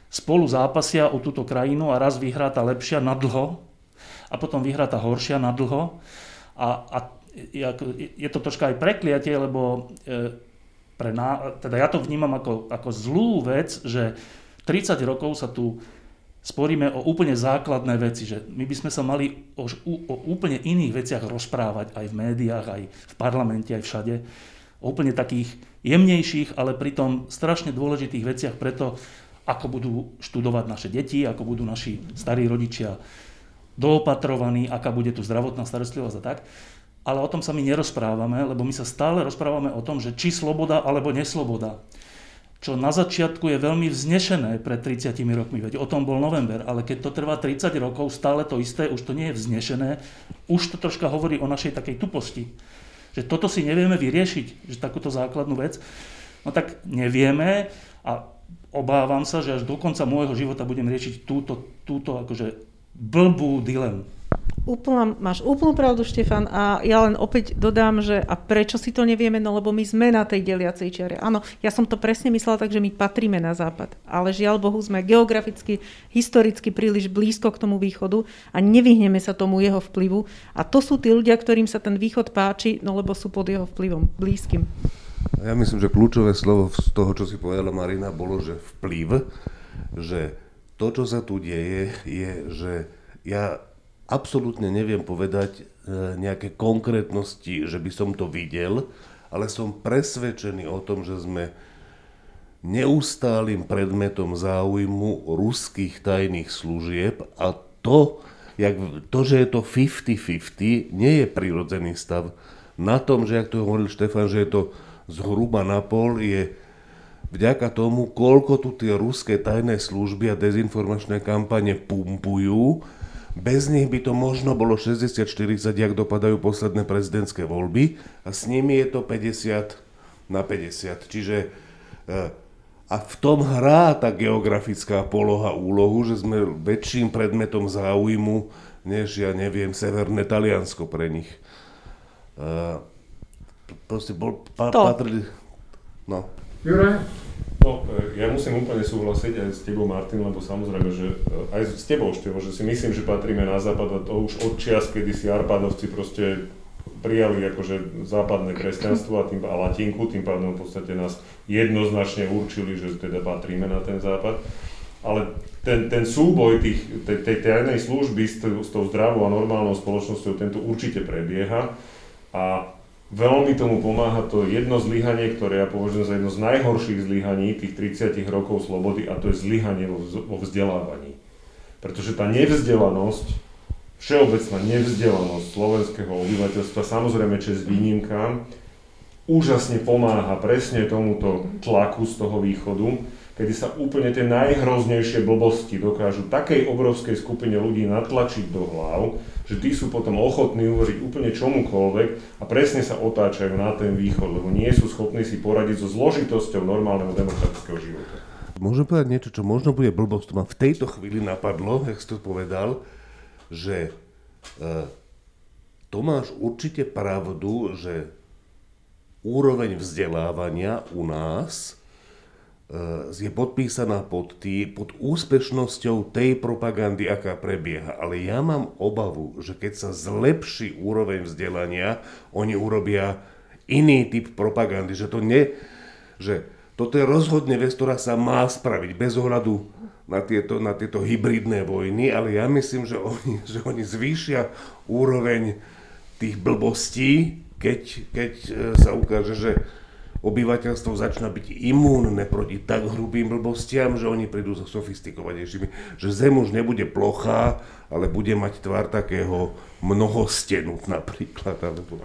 spolu zápasia o túto krajinu a raz vyhrá tá lepšia na dlho a potom vyhrá tá horšia na dlho. A, a je to troška aj prekliatie, lebo e, pre ná, teda ja to vnímam ako, ako zlú vec, že 30 rokov sa tu sporíme o úplne základné veci, že my by sme sa mali o, o úplne iných veciach rozprávať aj v médiách, aj v parlamente, aj všade. O úplne takých jemnejších, ale pritom strašne dôležitých veciach preto, ako budú študovať naše deti, ako budú naši starí rodičia doopatrovaní, aká bude tu zdravotná starostlivosť a tak. Ale o tom sa my nerozprávame, lebo my sa stále rozprávame o tom, že či sloboda alebo nesloboda. Čo na začiatku je veľmi vznešené pred 30 rokmi, veď o tom bol november, ale keď to trvá 30 rokov, stále to isté, už to nie je vznešené, už to troška hovorí o našej takej tuposti. Že toto si nevieme vyriešiť, že takúto základnú vec, no tak nevieme a obávam sa, že až do konca môjho života budem riešiť túto, túto akože blbú dilemu. Úplná, máš úplnú pravdu, Štefan, a ja len opäť dodám, že a prečo si to nevieme, no lebo my sme na tej deliacej čiare. Áno, ja som to presne myslela tak, že my patríme na západ, ale žiaľ Bohu sme geograficky, historicky príliš blízko k tomu východu a nevyhneme sa tomu jeho vplyvu. A to sú tí ľudia, ktorým sa ten východ páči, no lebo sú pod jeho vplyvom, blízkym. Ja myslím, že kľúčové slovo z toho, čo si povedala Marina, bolo, že vplyv, že to, čo sa tu deje, je, že ja absolútne neviem povedať e, nejaké konkrétnosti, že by som to videl, ale som presvedčený o tom, že sme neustálým predmetom záujmu ruských tajných služieb a to, jak, to že je to 50-50, nie je prirodzený stav. Na tom, že, jak to hovoril Štefan, že je to zhruba na pol je vďaka tomu, koľko tu tie ruské tajné služby a dezinformačné kampane pumpujú bez nich by to možno bolo 60-40, jak dopadajú posledné prezidentské voľby a s nimi je to 50 na 50. Čiže e, a v tom hrá tá geografická poloha úlohu, že sme väčším predmetom záujmu, než ja neviem, Severné Taliansko pre nich. Proste bol pa, patrili... No. Juraj? No, e, ja musím úplne súhlasiť aj s tebou, Martin, lebo samozrejme, že e, aj s tebou, Števo, že si myslím, že patríme na západ a to už od čias, kedy si Arpádovci proste prijali akože západné kresťanstvo a, tým, a latinku, tým pádom v podstate nás jednoznačne určili, že teda patríme na ten západ. Ale ten, ten súboj tých, tej, tej tajnej služby s, s tou zdravou a normálnou spoločnosťou, tento určite prebieha a veľmi tomu pomáha to jedno zlyhanie, ktoré ja považujem za jedno z najhorších zlyhaní tých 30 rokov slobody a to je zlyhanie vo, vzdelávaní. Pretože tá nevzdelanosť všeobecná nevzdelanosť slovenského obyvateľstva, samozrejme čes výnimkám, úžasne pomáha presne tomuto tlaku z toho východu, kedy sa úplne tie najhroznejšie blbosti dokážu takej obrovskej skupine ľudí natlačiť do hlav, že tí sú potom ochotní uveriť úplne čomukoľvek a presne sa otáčajú na ten východ, lebo nie sú schopní si poradiť so zložitosťou normálneho demokratického života. Môžem povedať niečo, čo možno bude blbosť, ma v tejto chvíli napadlo, jak si to povedal, že e, to máš určite pravdu, že úroveň vzdelávania u nás je podpísaná pod, tý, pod úspešnosťou tej propagandy, aká prebieha. Ale ja mám obavu, že keď sa zlepší úroveň vzdelania, oni urobia iný typ propagandy, že to ne, že toto je rozhodne vec, ktorá sa má spraviť bez ohľadu na tieto, na tieto hybridné vojny, ale ja myslím, že oni, že oni zvýšia úroveň tých blbostí, keď, keď e, sa ukáže, že obyvateľstvo začína byť imúnne proti tak hrubým blbostiam, že oni prídu so sofistikovanejšími. Že Zem už nebude plochá, ale bude mať tvar takého mnohostenu napríklad. Alebo...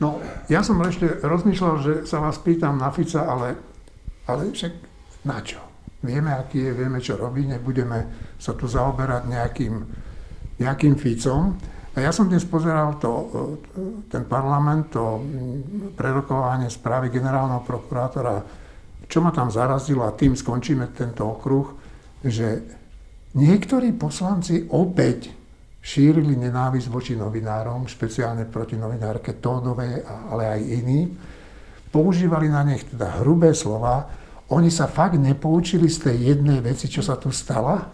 No, ja som ešte rozmýšľal, že sa vás pýtam na Fica, ale, ale však na čo? Vieme, aký je, vieme, čo robí, nebudeme sa tu zaoberať nejakým, nejakým Ficom. A ja som dnes pozeral to, ten parlament, to prerokovanie správy generálneho prokurátora, čo ma tam zarazilo a tým skončíme tento okruh, že niektorí poslanci opäť šírili nenávisť voči novinárom, špeciálne proti novinárke Tódovej, ale aj iní. Používali na nich teda hrubé slova, oni sa fakt nepoučili z tej jednej veci, čo sa tu stala?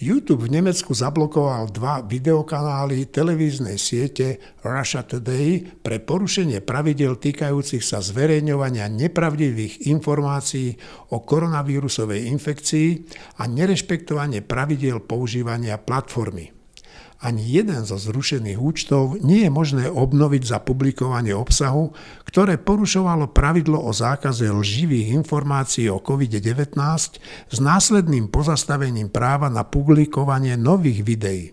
YouTube v Nemecku zablokoval dva videokanály televíznej siete Russia Today pre porušenie pravidel týkajúcich sa zverejňovania nepravdivých informácií o koronavírusovej infekcii a nerešpektovanie pravidel používania platformy. Ani jeden zo zrušených účtov nie je možné obnoviť za publikovanie obsahu, ktoré porušovalo pravidlo o zákaze lživých informácií o COVID-19 s následným pozastavením práva na publikovanie nových videí.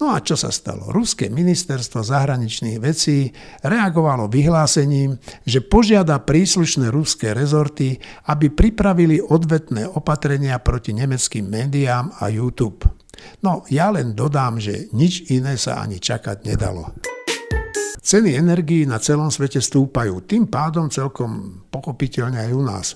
No a čo sa stalo? Ruské ministerstvo zahraničných vecí reagovalo vyhlásením, že požiada príslušné ruské rezorty, aby pripravili odvetné opatrenia proti nemeckým médiám a YouTube. No ja len dodám, že nič iné sa ani čakať nedalo. Ceny energií na celom svete stúpajú, tým pádom celkom pochopiteľne aj u nás.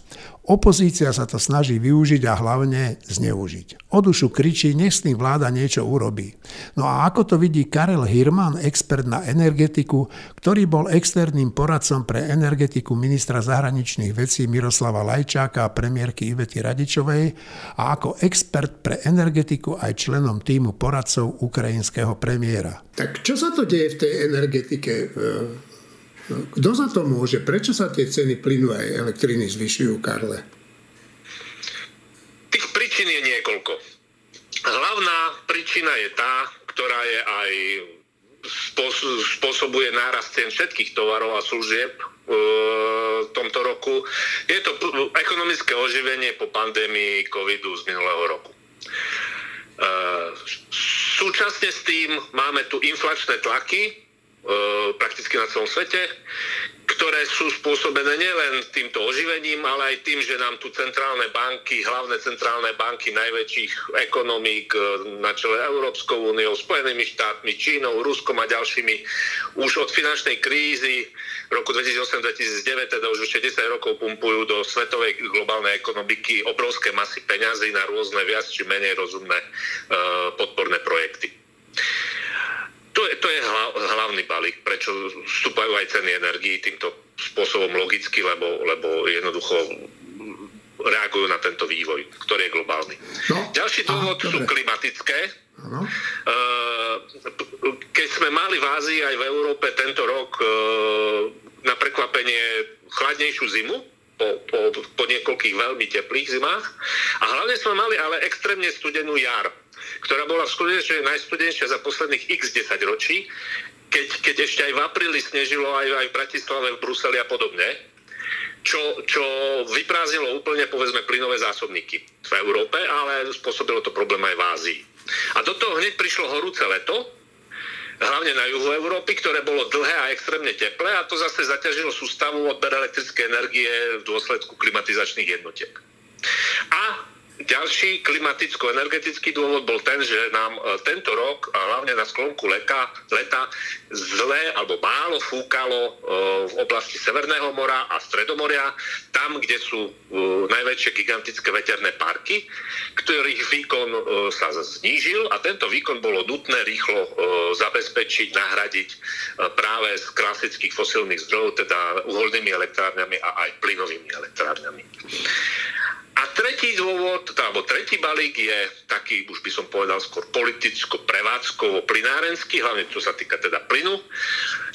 Opozícia sa to snaží využiť a hlavne zneužiť. O dušu kričí, nech s tým vláda niečo urobí. No a ako to vidí Karel Hirman, expert na energetiku, ktorý bol externým poradcom pre energetiku ministra zahraničných vecí Miroslava Lajčáka a premiérky Ivety Radičovej a ako expert pre energetiku aj členom týmu poradcov ukrajinského premiéra. Tak čo sa to deje v tej energetike? Kto za to môže? Prečo sa tie ceny plynu aj elektriny zvyšujú, Karle? Tých príčin je niekoľko. Hlavná príčina je tá, ktorá je aj spôsobuje nárast cien všetkých tovarov a služieb e, v tomto roku. Je to ekonomické oživenie po pandémii covidu z minulého roku. E, súčasne s tým máme tu inflačné tlaky, prakticky na celom svete, ktoré sú spôsobené nielen týmto oživením, ale aj tým, že nám tu centrálne banky, hlavné centrálne banky najväčších ekonomík e, na čele Európskou úniou, Spojenými štátmi, Čínou, Ruskom a ďalšími už od finančnej krízy roku 2008-2009, teda už ešte 10 rokov pumpujú do svetovej globálnej ekonomiky obrovské masy peňazí na rôzne viac či menej rozumné uh, podporné projekty. To je, to je hlavný balík, prečo vstúpajú aj ceny energií týmto spôsobom logicky, lebo, lebo jednoducho reagujú na tento vývoj, ktorý je globálny. No, Ďalší dôvod aha, sú dobre. klimatické. Ano. Eh, keď sme mali v Ázii aj v Európe tento rok eh, na prekvapenie chladnejšiu zimu, po, po, po niekoľkých veľmi teplých zimách. A hlavne sme mali ale extrémne studenú jar ktorá bola skutočne najstudenšia za posledných x 10 ročí, keď, keď ešte aj v apríli snežilo aj, aj v Bratislave, v Bruseli a podobne, čo, čo vyprázdnilo úplne, povedzme, plynové zásobníky v Európe, ale spôsobilo to problém aj v Ázii. A do toho hneď prišlo horúce leto, hlavne na juhu Európy, ktoré bolo dlhé a extrémne teplé a to zase zaťažilo sústavu odber elektrické energie v dôsledku klimatizačných jednotiek. A ďalší klimaticko-energetický dôvod bol ten, že nám e, tento rok, a hlavne na sklonku leta, leta, zle alebo málo fúkalo e, v oblasti Severného mora a Stredomoria, tam, kde sú e, najväčšie gigantické veterné parky, ktorých výkon sa znížil a tento výkon bolo nutné rýchlo zabezpečiť, nahradiť práve z klasických fosílnych zdrojov, teda uholnými elektrárňami a aj plynovými elektrárňami. A tretí dôvod, alebo tretí balík je taký, už by som povedal, skôr politicko-prevádzkovo plinárenský, hlavne čo sa týka teda plynu.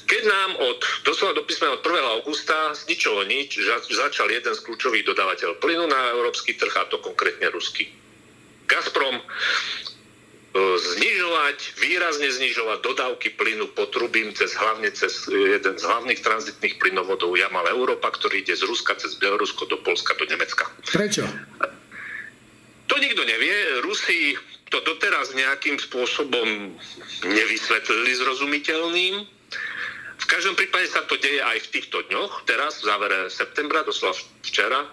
Keď nám od, doslova do písmena od 1. augusta z ničoho nič začal jeden z kľúčových dodávateľov plynu na európsky trh, a to konkrétne ruský. Gazprom znižovať, výrazne znižovať dodávky plynu potrubím cez hlavne cez jeden z hlavných tranzitných plynovodov Jamal Európa, ktorý ide z Ruska cez Bielorusko do Polska do Nemecka. Prečo? To nikto nevie. Rusi to doteraz nejakým spôsobom nevysvetlili zrozumiteľným. V každom prípade sa to deje aj v týchto dňoch, teraz v závere septembra, doslova včera,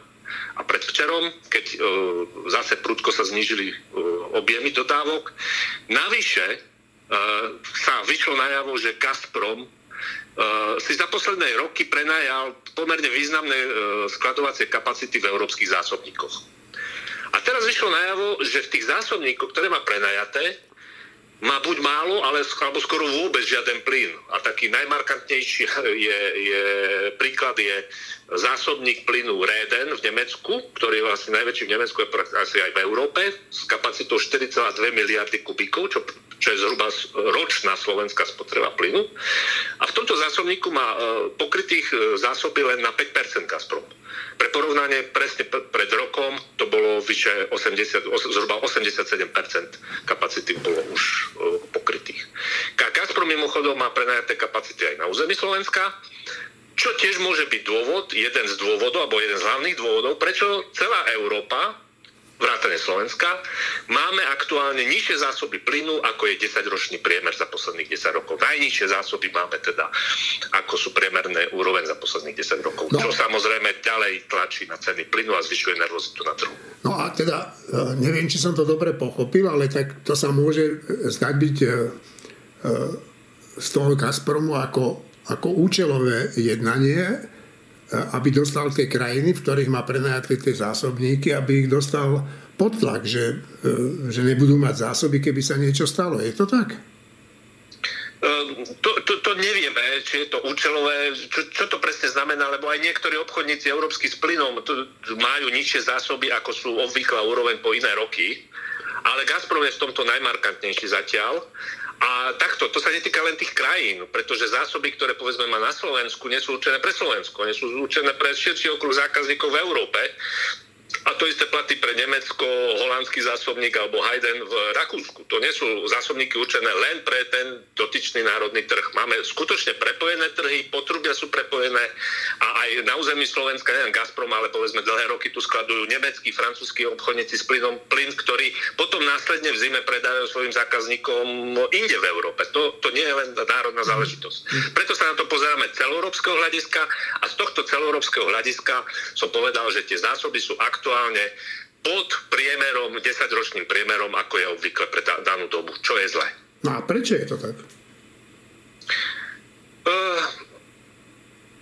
a predvčerom, keď e, zase prudko sa znížili e, objemy dodávok. Navyše e, sa vyšlo najavo, že Gazprom si za posledné roky prenajal pomerne významné skladovacie kapacity v európskych zásobníkoch. A teraz vyšlo najavo, že v tých zásobníkoch, ktoré má prenajaté, má buď málo, ale, alebo skoro vôbec žiaden plyn. A taký najmarkantnejší je, je, príklad je zásobník plynu Reden v Nemecku, ktorý je vlastne najväčší v Nemecku, asi aj v Európe, s kapacitou 4,2 miliardy kubíkov, čo, čo je zhruba ročná slovenská spotreba plynu. A v tomto zásobníku má e, pokrytých e, zásoby len na 5% Gazprom. Pre porovnanie presne pred rokom to bolo vyše 80, zhruba 87% kapacity bolo už e, pokrytých. Gazprom mimochodom má prenajaté kapacity aj na území Slovenska, čo tiež môže byť dôvod, jeden z dôvodov, alebo jeden z hlavných dôvodov, prečo celá Európa vrátane Slovenska, máme aktuálne nižšie zásoby plynu, ako je 10-ročný priemer za posledných 10 rokov. Najnižšie zásoby máme teda, ako sú priemerné úroveň za posledných 10 rokov, no. čo samozrejme ďalej tlačí na ceny plynu a zvyšuje nervozitu na trhu. No a teda, e, neviem, či som to dobre pochopil, ale tak to sa môže zdať byť e, e, z toho Gazpromu ako, ako účelové jednanie, aby dostal tie krajiny, v ktorých má prenajaté tie zásobníky, aby ich dostal pod tlak, že, e, že nebudú mať zásoby, keby sa niečo stalo. Je to tak? Ehm, to, to, to nevieme, či je to účelové, čo, čo to presne znamená, lebo aj niektorí obchodníci európsky s plynom majú nižšie zásoby, ako sú obvyklá úroveň po iné roky, ale Gazprom je v tomto najmarkantnejší zatiaľ a takto, to sa netýka len tých krajín, pretože zásoby, ktoré povedzme má na Slovensku, nie sú určené pre Slovensko, nie sú určené pre širší okruh zákazníkov v Európe. A to isté platí pre Nemecko, holandský zásobník alebo Hayden v Rakúsku. To nie sú zásobníky určené len pre ten dotyčný národný trh. Máme skutočne prepojené trhy, potrubia sú prepojené a aj na území Slovenska, neviem Gazprom, ale povedzme dlhé roky tu skladujú nemeckí, francúzskí obchodníci s plynom, plyn, ktorý potom následne v zime predajú svojim zákazníkom inde v Európe. To, to nie je len národná záležitosť. Preto sa na to pozeráme celoeurópskeho hľadiska a z tohto celoeurópskeho hľadiska som povedal, že tie zásoby sú aktuálne aktuálne pod priemerom, 10-ročným priemerom, ako je obvykle pre danú dobu, čo je zle. No a prečo je to tak? Uh,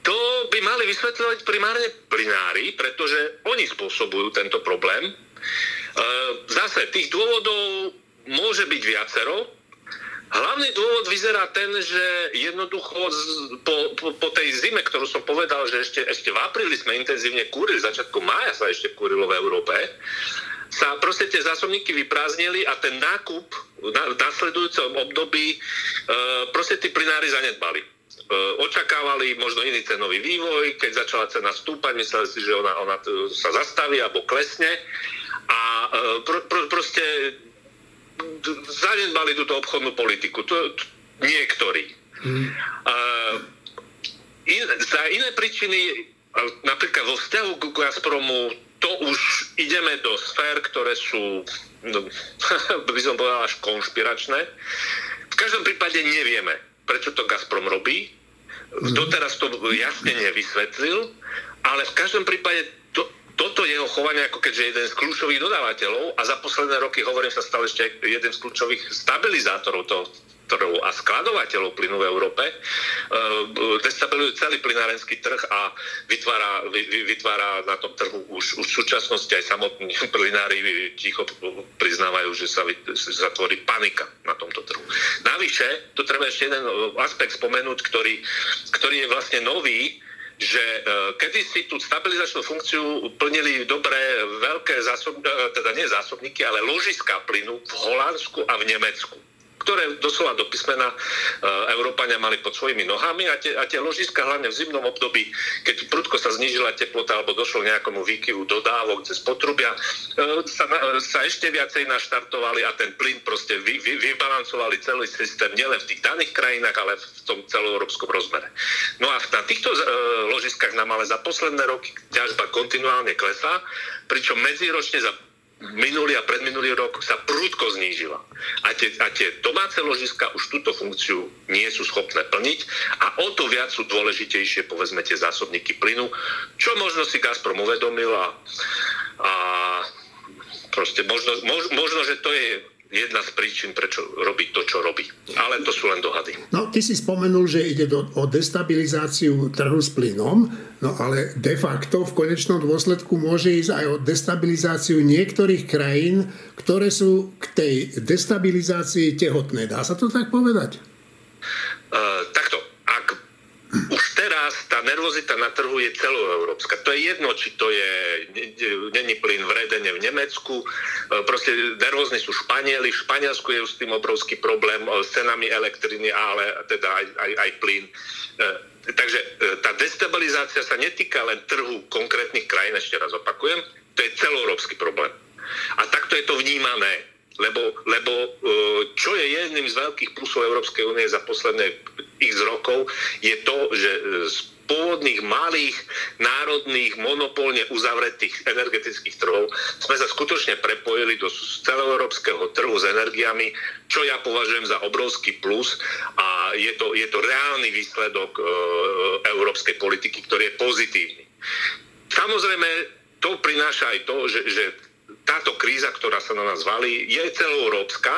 to by mali vysvetľovať primárne plinári, pretože oni spôsobujú tento problém. Uh, zase tých dôvodov môže byť viacero, Hlavný dôvod vyzerá ten, že jednoducho po, po, po tej zime, ktorú som povedal, že ešte, ešte v apríli sme intenzívne kúrili, začiatku mája sa ešte kúrilo v Európe, sa proste tie zásobníky vyprázdnili a ten nákup v nasledujúcom období e, proste tí plinári zanedbali. E, očakávali možno iný cenový vývoj, keď začala cena stúpať, mysleli si, že ona, ona sa zastaví alebo klesne a e, pro, pro, proste zanedbali túto obchodnú politiku. To, to, niektorí. Mm. Uh, in, za iné príčiny, napríklad vo vzťahu k Gazpromu, to už ideme do sfér, ktoré sú, no, by som povedal, až konšpiračné. V každom prípade nevieme, prečo to Gazprom robí. Mm. Doteraz to jasne nevysvetlil, ale v každom prípade toto jeho chovanie, ako keďže jeden z kľúčových dodávateľov a za posledné roky, hovorím sa stále ešte jeden z kľúčových stabilizátorov toho trhu a skladovateľov plynu v Európe, e, destabilizuje celý plynárenský trh a vytvára, vytvára na tom trhu už, už v súčasnosti aj samotní plynári ticho priznávajú, že sa, sa tvorí panika na tomto trhu. Navyše, tu treba ešte jeden aspekt spomenúť, ktorý, ktorý je vlastne nový, že e, kedy si tú stabilizačnú funkciu plnili dobré veľké zásob, e, teda nie zásobníky, ale ložiska plynu v Holandsku a v Nemecku ktoré doslova do písmena e, Európania mali pod svojimi nohami a tie, a tie ložiska hlavne v zimnom období, keď prudko sa znížila teplota alebo došlo k nejakomu výkyvu dodávok cez potrubia, e, sa, sa ešte viacej naštartovali a ten plyn proste vy, vy, vybalancovali celý systém nielen v tých daných krajinách, ale v tom celoeurópskom rozmere. No a na týchto e, ložiskách nám ale za posledné roky ťažba kontinuálne klesá, pričom medziročne za minulý a predminulý rok sa prúdko znížila. A tie, a tie domáce ložiska už túto funkciu nie sú schopné plniť a o to viac sú dôležitejšie, povedzme, tie zásobníky plynu, čo možno si Gazprom uvedomil a, a proste možno, mož, možno, že to je jedna z príčin, prečo robí to, čo robí. Ale to sú len dohady. No, ty si spomenul, že ide do, o destabilizáciu trhu s plynom, no ale de facto v konečnom dôsledku môže ísť aj o destabilizáciu niektorých krajín, ktoré sú k tej destabilizácii tehotné. Dá sa to tak povedať? Uh, takto už teraz tá nervozita na trhu je celoeurópska. To je jedno, či to je není plyn v Redene v Nemecku, e, proste nervózni sú Španieli, v Španielsku je už s tým obrovský problém e, s cenami elektriny, ale teda aj, aj, aj plyn. E, takže tá destabilizácia sa netýka len trhu konkrétnych krajín, ešte raz opakujem, to je celoeurópsky problém. A takto je to vnímané lebo, lebo e, čo je jedným z veľkých plusov Európskej únie za posledné x rokov, je to, že z pôvodných malých národných monopolne uzavretých energetických trhov sme sa skutočne prepojili do celoeurópskeho trhu s energiami, čo ja považujem za obrovský plus a je to, je to reálny výsledok e, európskej politiky, ktorý je pozitívny. Samozrejme, to prináša aj to, že, že táto kríza, ktorá sa na nás valí, je celoeurópska,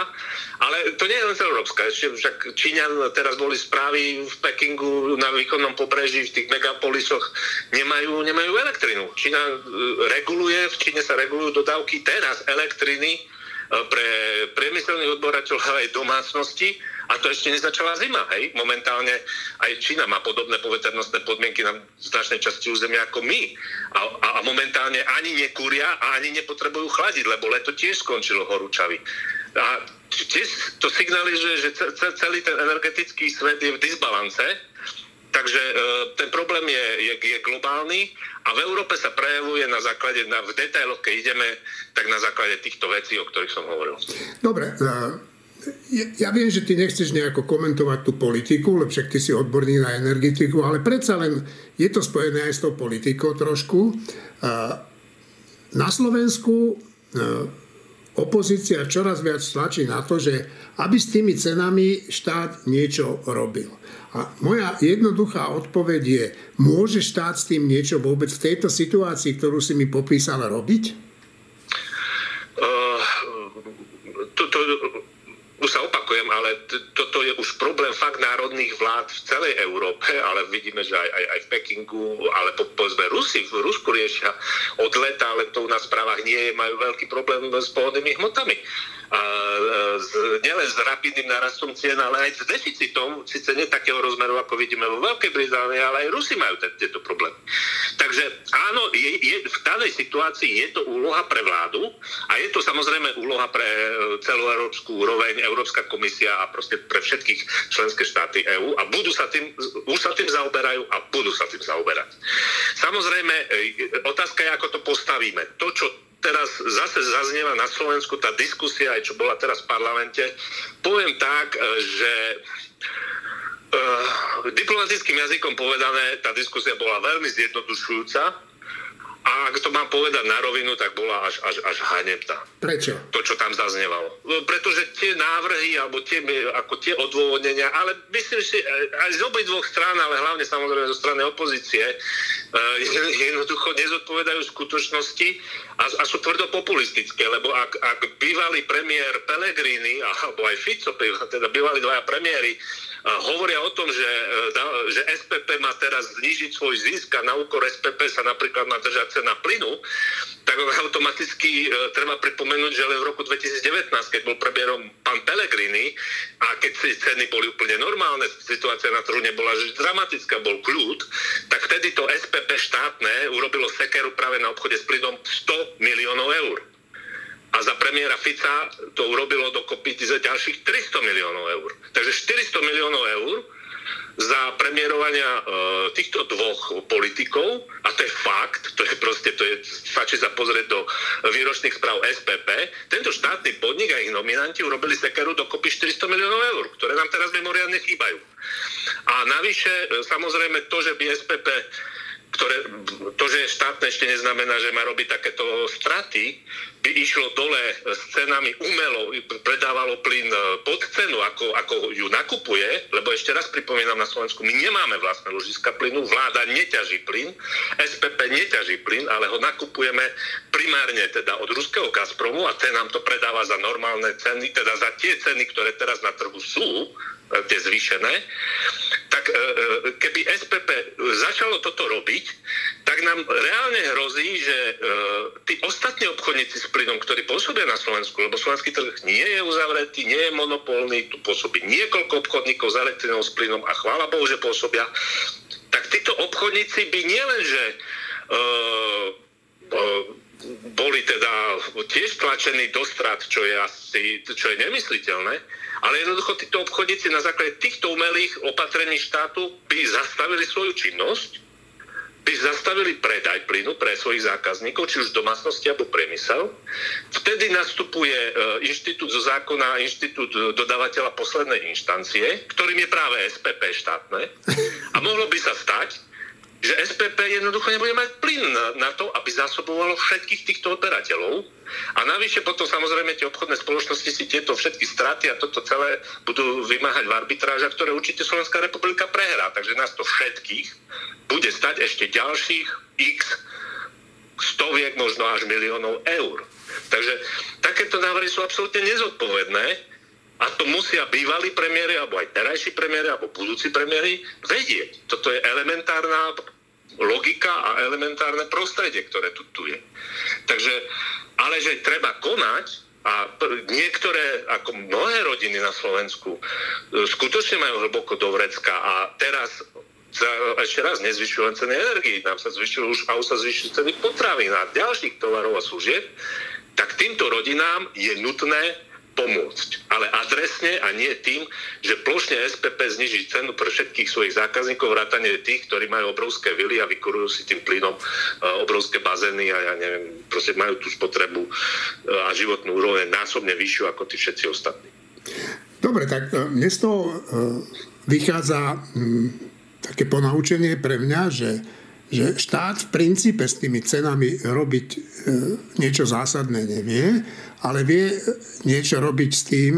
ale to nie je len celoeurópska. Ešte však Číňan, teraz boli správy v Pekingu na výkonnom pobreží, v tých megapolisoch, nemajú, nemajú elektrinu. Čína e, reguluje, v Číne sa regulujú dodávky teraz elektriny e, pre priemyselných odborateľov aj domácnosti a to ešte nezačala zima, hej. Momentálne aj Čína má podobné poveternostné podmienky na značnej časti územia ako my. A, a, a momentálne ani nekúria a ani nepotrebujú chladiť, lebo leto tiež skončilo horúčavy. A tiež to signalizuje, že celý ten energetický svet je v disbalance Takže e, ten problém je, je, je globálny a v Európe sa prejavuje na základe, na, v detailoch, keď ideme, tak na základe týchto vecí, o ktorých som hovoril. Dobre, e, ja, ja viem, že ty nechceš nejako komentovať tú politiku, lebo však ty si odborník na energetiku, ale predsa len je to spojené aj s tou politikou trošku. E, na Slovensku opozícia čoraz viac tlačí na to, že aby s tými cenami štát niečo robil. A moja jednoduchá odpoveď je, môže štát s tým niečo vôbec v tejto situácii, ktorú si mi popísal, robiť? Uh, to, to, už sa opakujem, ale toto je už problém fakt národných vlád v celej Európe, ale vidíme, že aj, aj, aj v Pekingu, ale po, povedzme Rusi, v Rusku riešia od leta, ale to u nás v správach nie je, majú veľký problém s pohodnými hmotami nielen s rapidným narastom cien, ale aj s deficitom, síce nie takého rozmeru, ako vidíme vo Veľkej Británii, ale aj Rusi majú tieto problémy. Takže áno, je, je, v danej situácii je to úloha pre vládu a je to samozrejme úloha pre e, celú európsku úroveň, Európska komisia a proste pre všetkých členské štáty EÚ a budú sa tým, už sa tým zaoberajú a budú sa tým zaoberať. Samozrejme, e, otázka je, ako to postavíme. To, čo teraz zase zaznieva na Slovensku tá diskusia, aj čo bola teraz v parlamente, poviem tak, e, že uh, diplomatickým jazykom povedané, tá diskusia bola veľmi zjednodušujúca, a ak to mám povedať na rovinu, tak bola až, až, až hanebná. Prečo? To, čo tam zaznevalo. No, pretože tie návrhy, alebo tie, ako tie odôvodnenia, ale myslím si, aj z obi dvoch strán, ale hlavne samozrejme zo strany opozície, jednoducho nezodpovedajú skutočnosti a, a sú tvrdo populistické, lebo ak, ak bývalý premiér Pellegrini, alebo aj Fico, teda bývalí dvaja premiéry, hovoria o tom, že, e, že SPP má teraz znižiť svoj zisk a na úkor SPP sa napríklad má držať cena plynu, tak automaticky e, treba pripomenúť, že len v roku 2019, keď bol premiérom pán Pellegrini a keď si ceny boli úplne normálne, situácia na trhu nebola že dramatická, bol kľud, tak vtedy to SPP štátne urobilo sekeru práve na obchode s plynom 100 miliónov eur a za premiéra Fica to urobilo dokopy za ďalších 300 miliónov eur. Takže 400 miliónov eur za premiérovania e, týchto dvoch politikov, a to je fakt, to je proste, to je, stačí sa pozrieť do výročných správ SPP, tento štátny podnik a ich nominanti urobili sekeru dokopy 400 miliónov eur, ktoré nám teraz mimoriadne chýbajú. A navyše, e, samozrejme, to, že by SPP ktoré, to, že je štátne, ešte neznamená, že má robiť takéto straty, by išlo dole s cenami umelo, predávalo plyn e, pod cenu, ako, ako ju nakupuje, lebo ešte raz pripomínam na Slovensku, my nemáme vlastné ložiska plynu, vláda neťaží plyn, SPP neťaží plyn, ale ho nakupujeme primárne teda od ruského Gazpromu a ten nám to predáva za normálne ceny, teda za tie ceny, ktoré teraz na trhu sú, tie zvýšené, tak e, e, keby SPP začalo toto robiť, tak nám reálne hrozí, že tí ostatní obchodníci s plynom, ktorí pôsobia na Slovensku, lebo slovenský trh nie je uzavretý, nie je monopolný, tu pôsobí niekoľko obchodníkov s elektrinou, s plynom a chvála Bohu, že pôsobia, tak títo obchodníci by nielenže uh, uh, boli teda tiež tlačení do strat, čo je asi, čo je nemysliteľné, ale jednoducho títo obchodníci na základe týchto umelých opatrení štátu by zastavili svoju činnosť, by zastavili predaj plynu pre svojich zákazníkov, či už domácnosti alebo priemysel. Vtedy nastupuje e, inštitút zo zákona, inštitút dodávateľa poslednej inštancie, ktorým je práve SPP štátne. A mohlo by sa stať, že SPP jednoducho nebude mať plyn na, na to, aby zásobovalo všetkých týchto odberateľov. A navyše potom samozrejme tie obchodné spoločnosti si tieto všetky straty a toto celé budú vymáhať v arbitrážach, ktoré určite Slovenská republika prehrá. Takže nás to všetkých bude stať ešte ďalších x stoviek, možno až miliónov eur. Takže takéto návrhy sú absolútne nezodpovedné a to musia bývalí premiéry, alebo aj terajší premiéry, alebo budúci premiéry vedieť. Toto je elementárna logika a elementárne prostredie, ktoré tu, tu je. Takže, ale že treba konať, a niektoré, ako mnohé rodiny na Slovensku, e, skutočne majú hlboko do vrecka a teraz sa ešte raz nezvyšujú len ceny energii, nám sa zvyšujú už, a už sa zvyšujú ceny potravín a ďalších tovarov a služieb, tak týmto rodinám je nutné pomôcť. Ale adresne a nie tým, že plošne SPP zniží cenu pre všetkých svojich zákazníkov, vrátane tých, ktorí majú obrovské vily a vykurujú si tým plynom e, obrovské bazény a ja neviem, proste majú tú spotrebu e, a životnú úroveň násobne vyššiu ako tí všetci ostatní. Dobre, tak e, mne z toho vychádza také ponaučenie pre mňa, že že štát v princípe s tými cenami robiť niečo zásadné nevie ale vie niečo robiť s tým,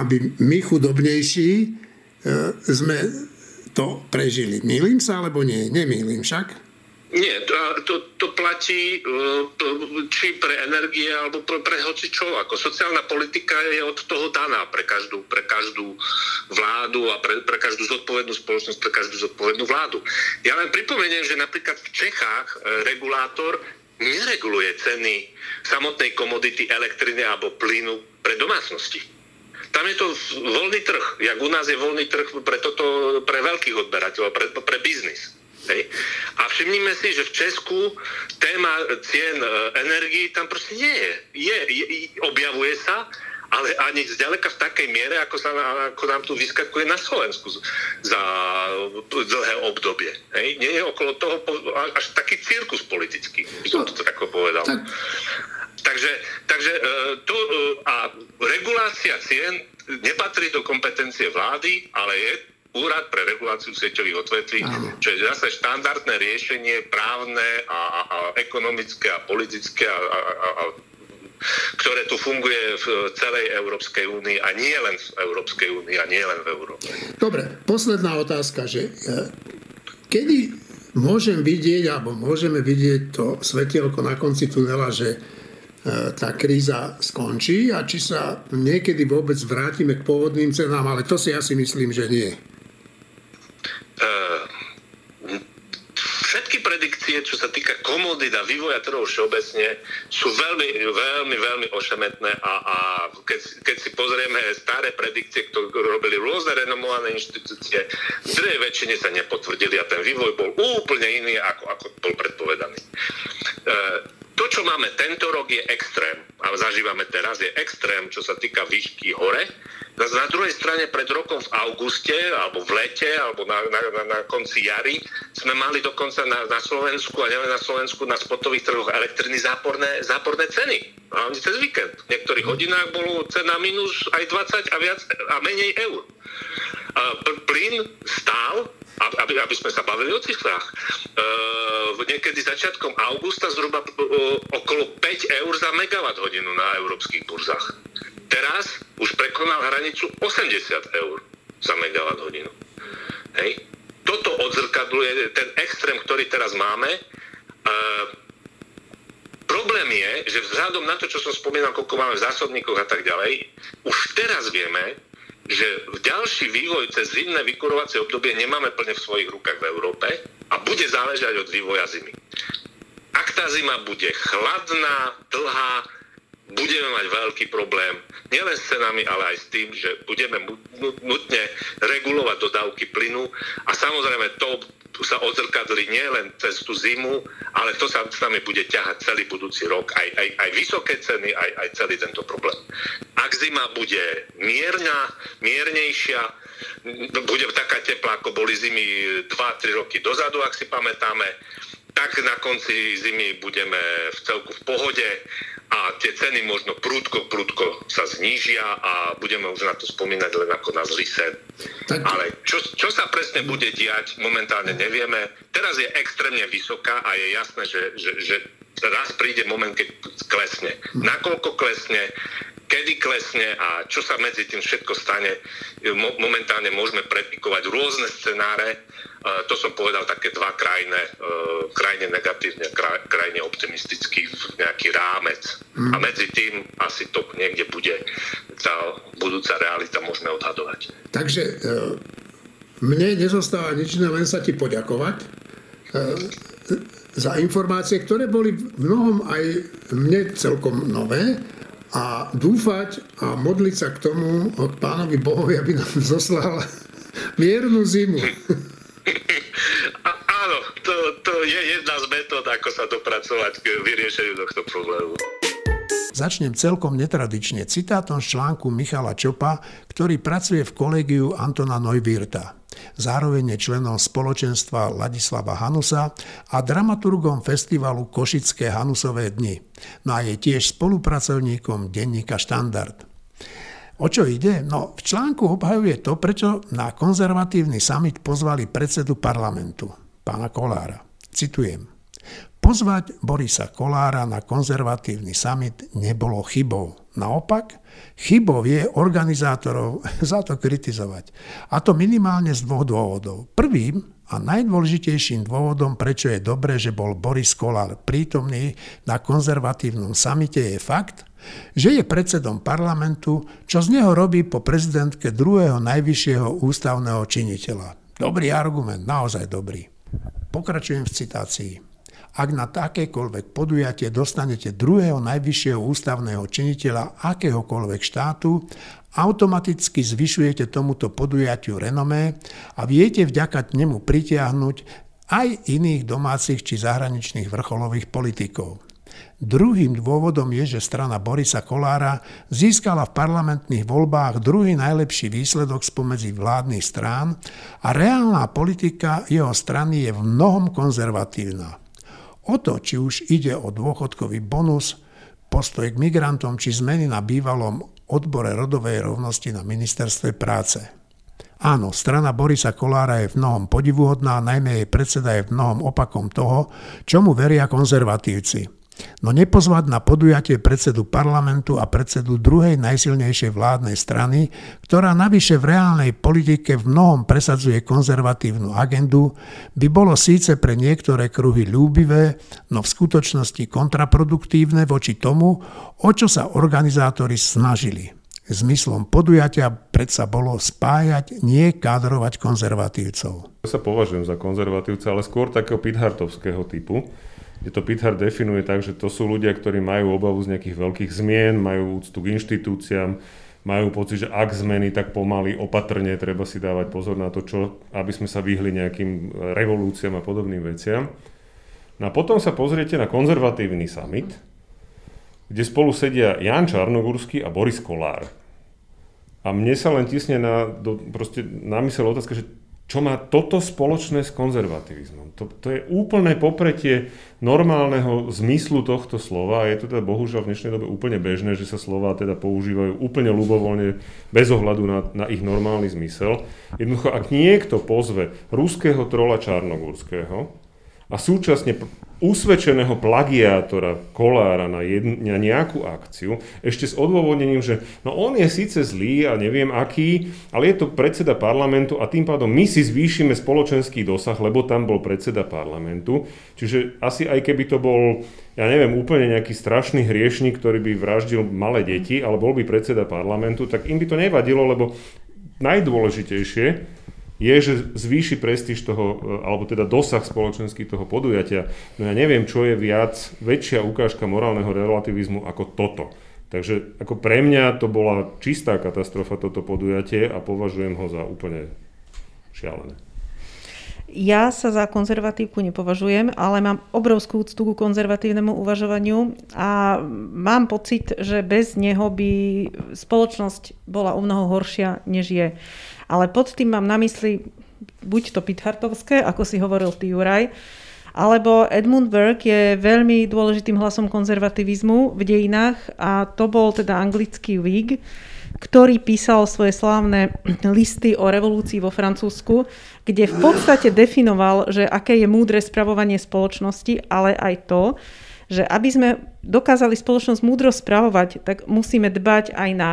aby my chudobnejší e, sme to prežili. Mýlim sa alebo nie? Nemýlim však? Nie, to, to, to platí e, či pre energie alebo pre, pre hoci čo. Ako sociálna politika je od toho daná pre každú, pre každú vládu a pre, pre každú zodpovednú spoločnosť, pre každú zodpovednú vládu. Ja len pripomeniem, že napríklad v Čechách e, regulátor nereguluje ceny samotnej komodity elektriny alebo plynu pre domácnosti. Tam je to voľný trh, jak u nás je voľný trh pre, toto, pre veľkých odberateľov, pre, pre biznis. Hej. A všimnime si, že v Česku téma cien e, energii tam proste nie je. je, je objavuje sa, ale ani zďaleka v takej miere, ako, sa, ako nám tu vyskakuje na Slovensku za dlhé obdobie. Hej? Nie je okolo toho až taký cirkus politický, by som to tak povedal. Tak. Takže, takže e, to, e, a regulácia cien nepatrí do kompetencie vlády, ale je úrad pre reguláciu sieťových odvetví, čo je zase štandardné riešenie právne a, a, a ekonomické a politické a, a, a ktoré tu funguje v celej Európskej únii a nie len v Európskej únii a nie len v Európe. Dobre, posledná otázka, že e, kedy môžem vidieť, alebo môžeme vidieť to svetielko na konci tunela, že e, tá kríza skončí a či sa niekedy vôbec vrátime k pôvodným cenám, ale to si asi myslím, že nie. Uh, predikcie, čo sa týka komodít vývoja trhov všeobecne, sú veľmi, veľmi, veľmi ošemetné a, a keď, keď si pozrieme staré predikcie, ktoré robili rôzne renomované inštitúcie, druhej väčšine sa nepotvrdili a ten vývoj bol úplne iný, ako, ako bol predpovedaný. E, to, čo máme tento rok, je extrém a zažívame teraz, je extrém, čo sa týka výšky hore, na druhej strane pred rokom v auguste, alebo v lete, alebo na, na, na konci jary sme mali dokonca na, na Slovensku a nielen na Slovensku na spotových trhoch elektriny záporné, záporné ceny. Hlavne cez víkend. V niektorých hodinách bolo cena minus aj 20 a, viac, a menej eur. Plyn stál aby, aby sme sa bavili o cifrách. E, niekedy začiatkom augusta zhruba e, okolo 5 eur za megawatt hodinu na európskych burzách. Teraz už prekonal hranicu 80 eur za megawatt hodinu. Hej. Toto odzrkadluje ten extrém, ktorý teraz máme. E, problém je, že vzhľadom na to, čo som spomínal, koľko máme v zásobníkoch a tak ďalej, už teraz vieme, že v ďalší vývoj cez zimné vykurovacie obdobie nemáme plne v svojich rukách v Európe a bude záležať od vývoja zimy. Ak tá zima bude chladná, dlhá, budeme mať veľký problém nielen s cenami, ale aj s tým, že budeme nutne regulovať dodávky plynu a samozrejme to sa odzrkadli nielen cez tú zimu, ale to sa s nami bude ťahať celý budúci rok, aj, aj, aj vysoké ceny, aj, aj celý tento problém. Ak zima bude mierna, miernejšia, bude taká teplá, ako boli zimy 2-3 roky dozadu, ak si pamätáme, tak na konci zimy budeme v celku v pohode a tie ceny možno prúdko, prúdko sa znížia a budeme už na to spomínať len ako na zlý sen. Tak... Ale čo, čo sa presne bude diať, momentálne nevieme. Teraz je extrémne vysoká a je jasné, že, že, že raz príde moment, keď klesne. Nakoľko klesne, kedy klesne a čo sa medzi tým všetko stane. Momentálne môžeme prepikovať rôzne scenáre, to som povedal také dva krajine, krajine negatívne, krajine optimistický nejaký rámec. Mm. A medzi tým asi to niekde bude tá budúca realita môžeme odhadovať. Takže e, mne nezostáva nič, len sa ti poďakovať e, za informácie, ktoré boli v mnohom aj mne celkom nové a dúfať a modliť sa k tomu od pánovi Bohovi, aby nám zoslal miernu zimu. áno, to, to je jedna z metód, ako sa dopracovať k vyriešeniu tohto problému. Začnem celkom netradične citátom z článku Michala Čopa, ktorý pracuje v kolegiu Antona Neubirta. Zároveň je členom spoločenstva Ladislava Hanusa a dramaturgom festivalu Košické Hanusové dni. No a je tiež spolupracovníkom denníka Štandard. O čo ide? No, v článku obhajuje to, prečo na konzervatívny summit pozvali predsedu parlamentu, pána Kolára. Citujem. Pozvať Borisa Kolára na konzervatívny summit nebolo chybou. Naopak, chybou je organizátorov za to kritizovať. A to minimálne z dvoch dôvodov. Prvým a najdôležitejším dôvodom, prečo je dobré, že bol Boris Kolár prítomný na konzervatívnom samite, je fakt, že je predsedom parlamentu, čo z neho robí po prezidentke druhého najvyššieho ústavného činiteľa. Dobrý argument, naozaj dobrý. Pokračujem v citácii. Ak na takékoľvek podujatie dostanete druhého najvyššieho ústavného činiteľa akéhokoľvek štátu, automaticky zvyšujete tomuto podujatiu renomé a viete vďaka nemu pritiahnuť aj iných domácich či zahraničných vrcholových politikov. Druhým dôvodom je, že strana Borisa Kolára získala v parlamentných voľbách druhý najlepší výsledok spomedzi vládnych strán a reálna politika jeho strany je v mnohom konzervatívna. O to, či už ide o dôchodkový bonus, postoj k migrantom či zmeny na bývalom odbore rodovej rovnosti na ministerstve práce. Áno, strana Borisa Kolára je v mnohom podivuhodná, najmä jej predseda je v mnohom opakom toho, čomu veria konzervatívci. No nepozvať na podujatie predsedu parlamentu a predsedu druhej najsilnejšej vládnej strany, ktorá navyše v reálnej politike v mnohom presadzuje konzervatívnu agendu, by bolo síce pre niektoré kruhy ľúbivé, no v skutočnosti kontraproduktívne voči tomu, o čo sa organizátori snažili. Zmyslom podujatia predsa bolo spájať, nie kádrovať konzervatívcov. Ja sa považujem za konzervatívca, ale skôr takého pithartovského typu kde to Pithard definuje tak, že to sú ľudia, ktorí majú obavu z nejakých veľkých zmien, majú úctu k inštitúciám, majú pocit, že ak zmeny, tak pomaly, opatrne treba si dávať pozor na to, čo, aby sme sa vyhli nejakým revolúciám a podobným veciam. No a potom sa pozriete na konzervatívny summit, kde spolu sedia Jan Čarnogurský a Boris Kolár. A mne sa len tisne na, do, proste, na mysel otázka, že čo má toto spoločné s konzervativizmom. To, to je úplné popretie normálneho zmyslu tohto slova a je to teda bohužiaľ v dnešnej dobe úplne bežné, že sa slova teda používajú úplne ľubovoľne bez ohľadu na, na ich normálny zmysel. Jednoducho, ak niekto pozve ruského trola Čarnogórského a súčasne usvedčeného plagiátora Kolára na, jedn, na nejakú akciu, ešte s odôvodnením, že no on je síce zlý a neviem aký, ale je to predseda parlamentu a tým pádom my si zvýšime spoločenský dosah, lebo tam bol predseda parlamentu. Čiže asi aj keby to bol, ja neviem, úplne nejaký strašný hriešnik, ktorý by vraždil malé deti, ale bol by predseda parlamentu, tak im by to nevadilo, lebo najdôležitejšie je, že zvýši prestíž toho, e, alebo teda dosah spoločenský toho podujatia. No ja neviem, čo je viac, väčšia ukážka morálneho relativizmu ako toto. Takže ako pre mňa to bola čistá katastrofa toto podujatie a považujem ho za úplne šialené. Ja sa za konzervatívku nepovažujem, ale mám obrovskú úctu ku konzervatívnemu uvažovaniu a mám pocit, že bez neho by spoločnosť bola o mnoho horšia, než je. Ale pod tým mám na mysli buď to Pithartovské, ako si hovoril ty Juraj, alebo Edmund Burke je veľmi dôležitým hlasom konzervativizmu v dejinách a to bol teda anglický Whig, ktorý písal svoje slávne listy o revolúcii vo Francúzsku, kde v podstate definoval, že aké je múdre spravovanie spoločnosti, ale aj to, že aby sme dokázali spoločnosť múdro spravovať, tak musíme dbať aj na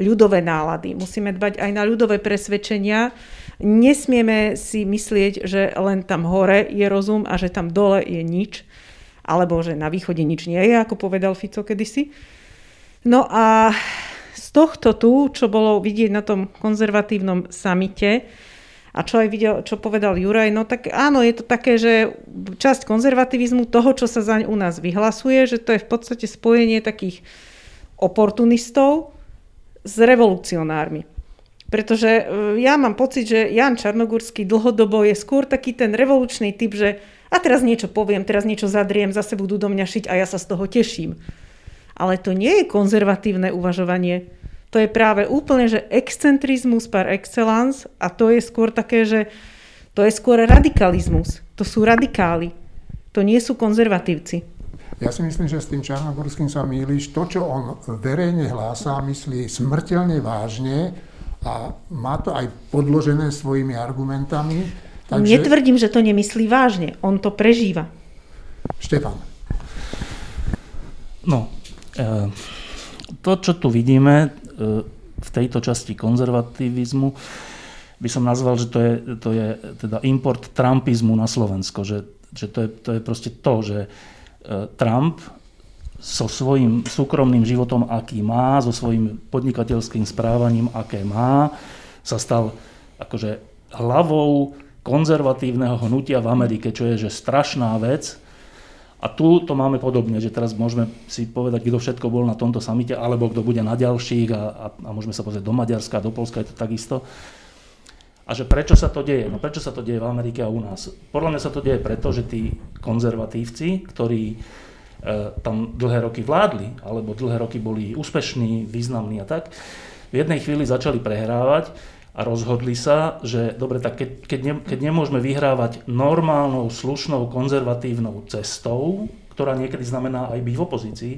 ľudové nálady, musíme dbať aj na ľudové presvedčenia. Nesmieme si myslieť, že len tam hore je rozum a že tam dole je nič, alebo že na východe nič nie je, ako povedal Fico kedysi. No a z tohto tu, čo bolo vidieť na tom konzervatívnom samite, a čo aj videl, čo povedal Juraj, no tak áno, je to také, že časť konzervativizmu toho, čo sa zaň u nás vyhlasuje, že to je v podstate spojenie takých oportunistov, s revolucionármi. Pretože e, ja mám pocit, že Jan Čarnogurský dlhodobo je skôr taký ten revolučný typ, že a teraz niečo poviem, teraz niečo zadriem, zase budú do mňa šiť a ja sa z toho teším. Ale to nie je konzervatívne uvažovanie. To je práve úplne, že excentrizmus par excellence a to je skôr také, že to je skôr radikalizmus. To sú radikáli. To nie sú konzervatívci. Ja si myslím, že s tým Čarnogorským sa mýliš. To, čo on verejne hlásá, myslí smrteľne vážne a má to aj podložené svojimi argumentami. Takže... Netvrdím, že to nemyslí vážne. On to prežíva. Štefan. No, e, to, čo tu vidíme, v tejto časti konzervativizmu by som nazval, že to je, to je teda import trumpizmu na Slovensko. Že, že to, je, to je proste to, že e, Trump so svojím súkromným životom, aký má, so svojím podnikateľským správaním, aké má, sa stal akože hlavou konzervatívneho hnutia v Amerike, čo je že strašná vec, a tu to máme podobne, že teraz môžeme si povedať, kto všetko bol na tomto samite, alebo kto bude na ďalších a, a, a môžeme sa pozrieť do Maďarska, do Polska, je to takisto. A že prečo sa to deje? No prečo sa to deje v Amerike a u nás? Podľa mňa sa to deje preto, že tí konzervatívci, ktorí e, tam dlhé roky vládli, alebo dlhé roky boli úspešní, významní a tak, v jednej chvíli začali prehrávať a rozhodli sa, že dobre, tak keď, keď, ne, keď nemôžeme vyhrávať normálnou, slušnou, konzervatívnou cestou, ktorá niekedy znamená aj byť v opozícii,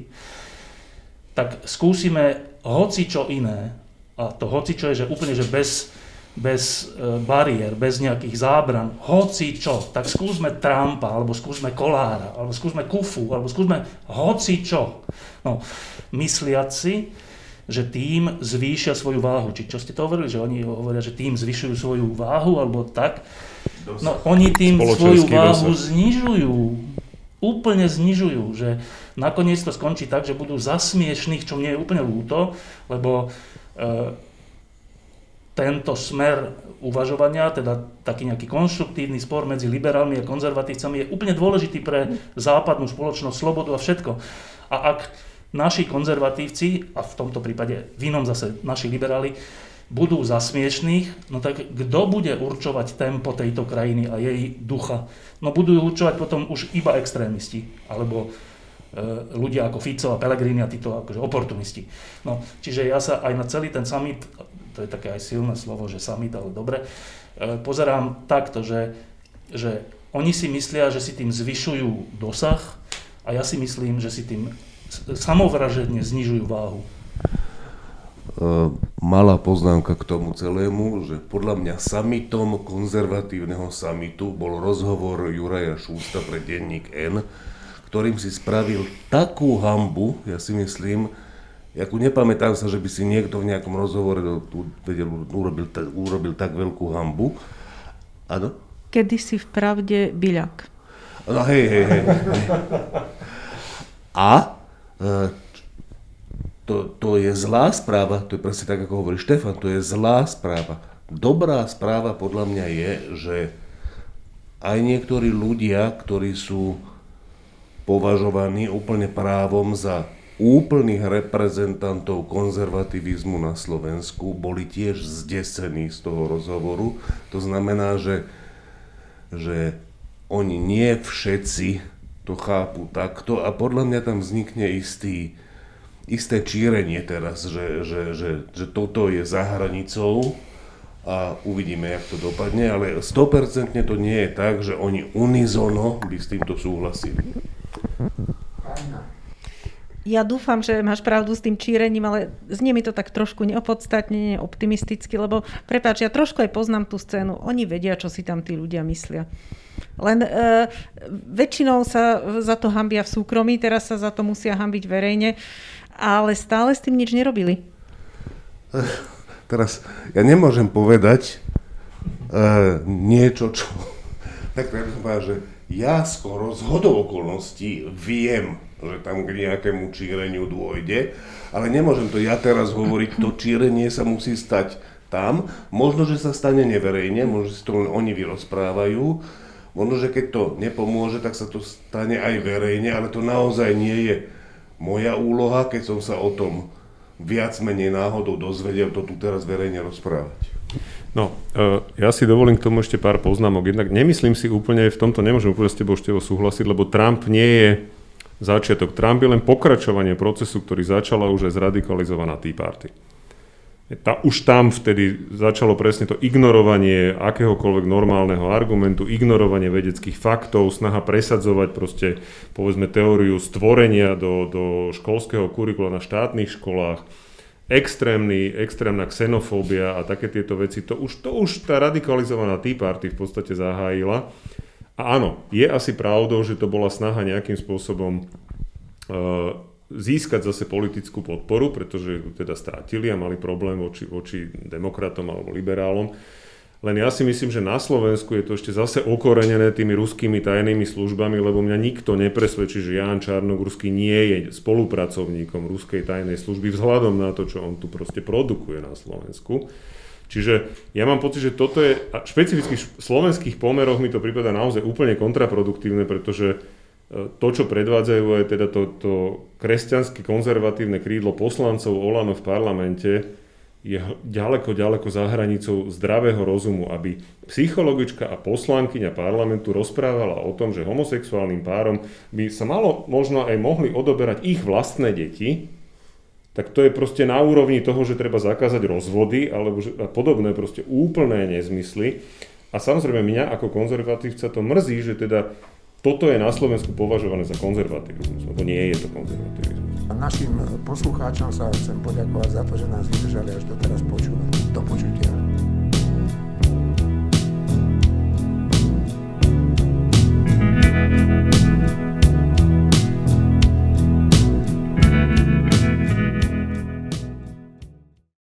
tak skúsime hoci čo iné. A to hoci čo je, že úplne, že bez, bez e, bariér, bez nejakých zábran, hoci čo, tak skúsme Trumpa, alebo skúsme Kolára, alebo skúsme Kufu, alebo skúsme hoci čo. No, mysliaci, že tým zvýšia svoju váhu. Či čo ste to hovorili, že oni hovoria, že tým zvyšujú svoju váhu, alebo tak. No oni tým svoju váhu dosah. znižujú. Úplne znižujú, že nakoniec to skončí tak, že budú zasmiešných, čo mne je úplne ľúto, lebo e, tento smer uvažovania, teda taký nejaký konštruktívny spor medzi liberálmi a konzervatívcami je úplne dôležitý pre západnú spoločnosť, slobodu a všetko. A ak naši konzervatívci, a v tomto prípade v inom zase naši liberáli, budú za smiešných, no tak kto bude určovať tempo tejto krajiny a jej ducha? No budú určovať potom už iba extrémisti, alebo ľudia ako Fico a Pellegrini a títo akože oportunisti. No, čiže ja sa aj na celý ten summit, to je také aj silné slovo, že summit, ale dobre, e, pozerám takto, že, že oni si myslia, že si tým zvyšujú dosah a ja si myslím, že si tým samovražedne znižujú váhu. E, malá poznámka k tomu celému, že podľa mňa samitom konzervatívneho samitu bol rozhovor Juraja Šústa pre denník N, ktorým si spravil takú hambu, ja si myslím, Jakú nepamätám sa, že by si niekto v nejakom rozhovore vedel, urobil, urobil tak veľkú hambu. Áno? Kedy si v pravde byľak. No hej, hej, hej. A E, to, to je zlá správa, to je presne tak, ako hovorí Štefan, to je zlá správa. Dobrá správa podľa mňa je, že aj niektorí ľudia, ktorí sú považovaní úplne právom za úplných reprezentantov konzervativizmu na Slovensku, boli tiež zdesení z toho rozhovoru. To znamená, že, že oni nie všetci to chápu takto a podľa mňa tam vznikne istý, isté čírenie teraz, že, že, že, že toto je za hranicou a uvidíme, jak to dopadne, ale 100% to nie je tak, že oni unizono by s týmto súhlasili. Ja dúfam, že máš pravdu s tým čírením, ale znie mi to tak trošku neopodstatne, optimisticky, lebo prepáč, ja trošku aj poznám tú scénu. Oni vedia, čo si tam tí ľudia myslia. Len e, väčšinou sa za to hambia v súkromí, teraz sa za to musia hambiť verejne, ale stále s tým nič nerobili. Teraz ja nemôžem povedať e, niečo, čo... Tak ja som povedal, že ja skoro z hodou okolností viem, že tam k nejakému číreniu dôjde, ale nemôžem to ja teraz hovoriť, to čírenie sa musí stať tam, možno, že sa stane neverejne, možno, že si to len oni vyrozprávajú, Možno, že keď to nepomôže, tak sa to stane aj verejne, ale to naozaj nie je moja úloha, keď som sa o tom viac menej náhodou dozvedel, to tu teraz verejne rozprávať. No, e, ja si dovolím k tomu ešte pár poznámok. Jednak nemyslím si úplne, v tomto nemôžem úplne s tebou, Števo, súhlasiť, lebo Trump nie je začiatok. Trump je len pokračovanie procesu, ktorý začala už aj zradikalizovaná Tea Party. Tá, už tam vtedy začalo presne to ignorovanie akéhokoľvek normálneho argumentu, ignorovanie vedeckých faktov, snaha presadzovať proste, povedzme, teóriu stvorenia do, do školského kurikula na štátnych školách, extrémny, extrémna xenofóbia a také tieto veci, to už, to už tá radikalizovaná Tea Party v podstate zahájila. A áno, je asi pravdou, že to bola snaha nejakým spôsobom uh, získať zase politickú podporu, pretože ju teda strátili a mali problém voči, voči demokratom alebo liberálom. Len ja si myslím, že na Slovensku je to ešte zase okorenené tými ruskými tajnými službami, lebo mňa nikto nepresvedčí, že Jan Čarnogurský nie je spolupracovníkom ruskej tajnej služby vzhľadom na to, čo on tu proste produkuje na Slovensku. Čiže ja mám pocit, že toto je, a špecifických slovenských pomeroch mi to prípada naozaj úplne kontraproduktívne, pretože to, čo predvádzajú aj teda to, to kresťanské konzervatívne krídlo poslancov Olano v parlamente, je ďaleko, ďaleko za hranicou zdravého rozumu, aby psychologička a poslankyňa parlamentu rozprávala o tom, že homosexuálnym párom by sa malo možno aj mohli odoberať ich vlastné deti, tak to je proste na úrovni toho, že treba zakázať rozvody alebo že, a podobné proste úplné nezmysly. A samozrejme mňa ako konzervatívca to mrzí, že teda toto je na Slovensku považované za konzervativizmus, lebo nie je to konzervativizmus. Našim poslucháčom sa chcem poďakovať za to, že nás vydržali až doteraz počúvať. Do počutia.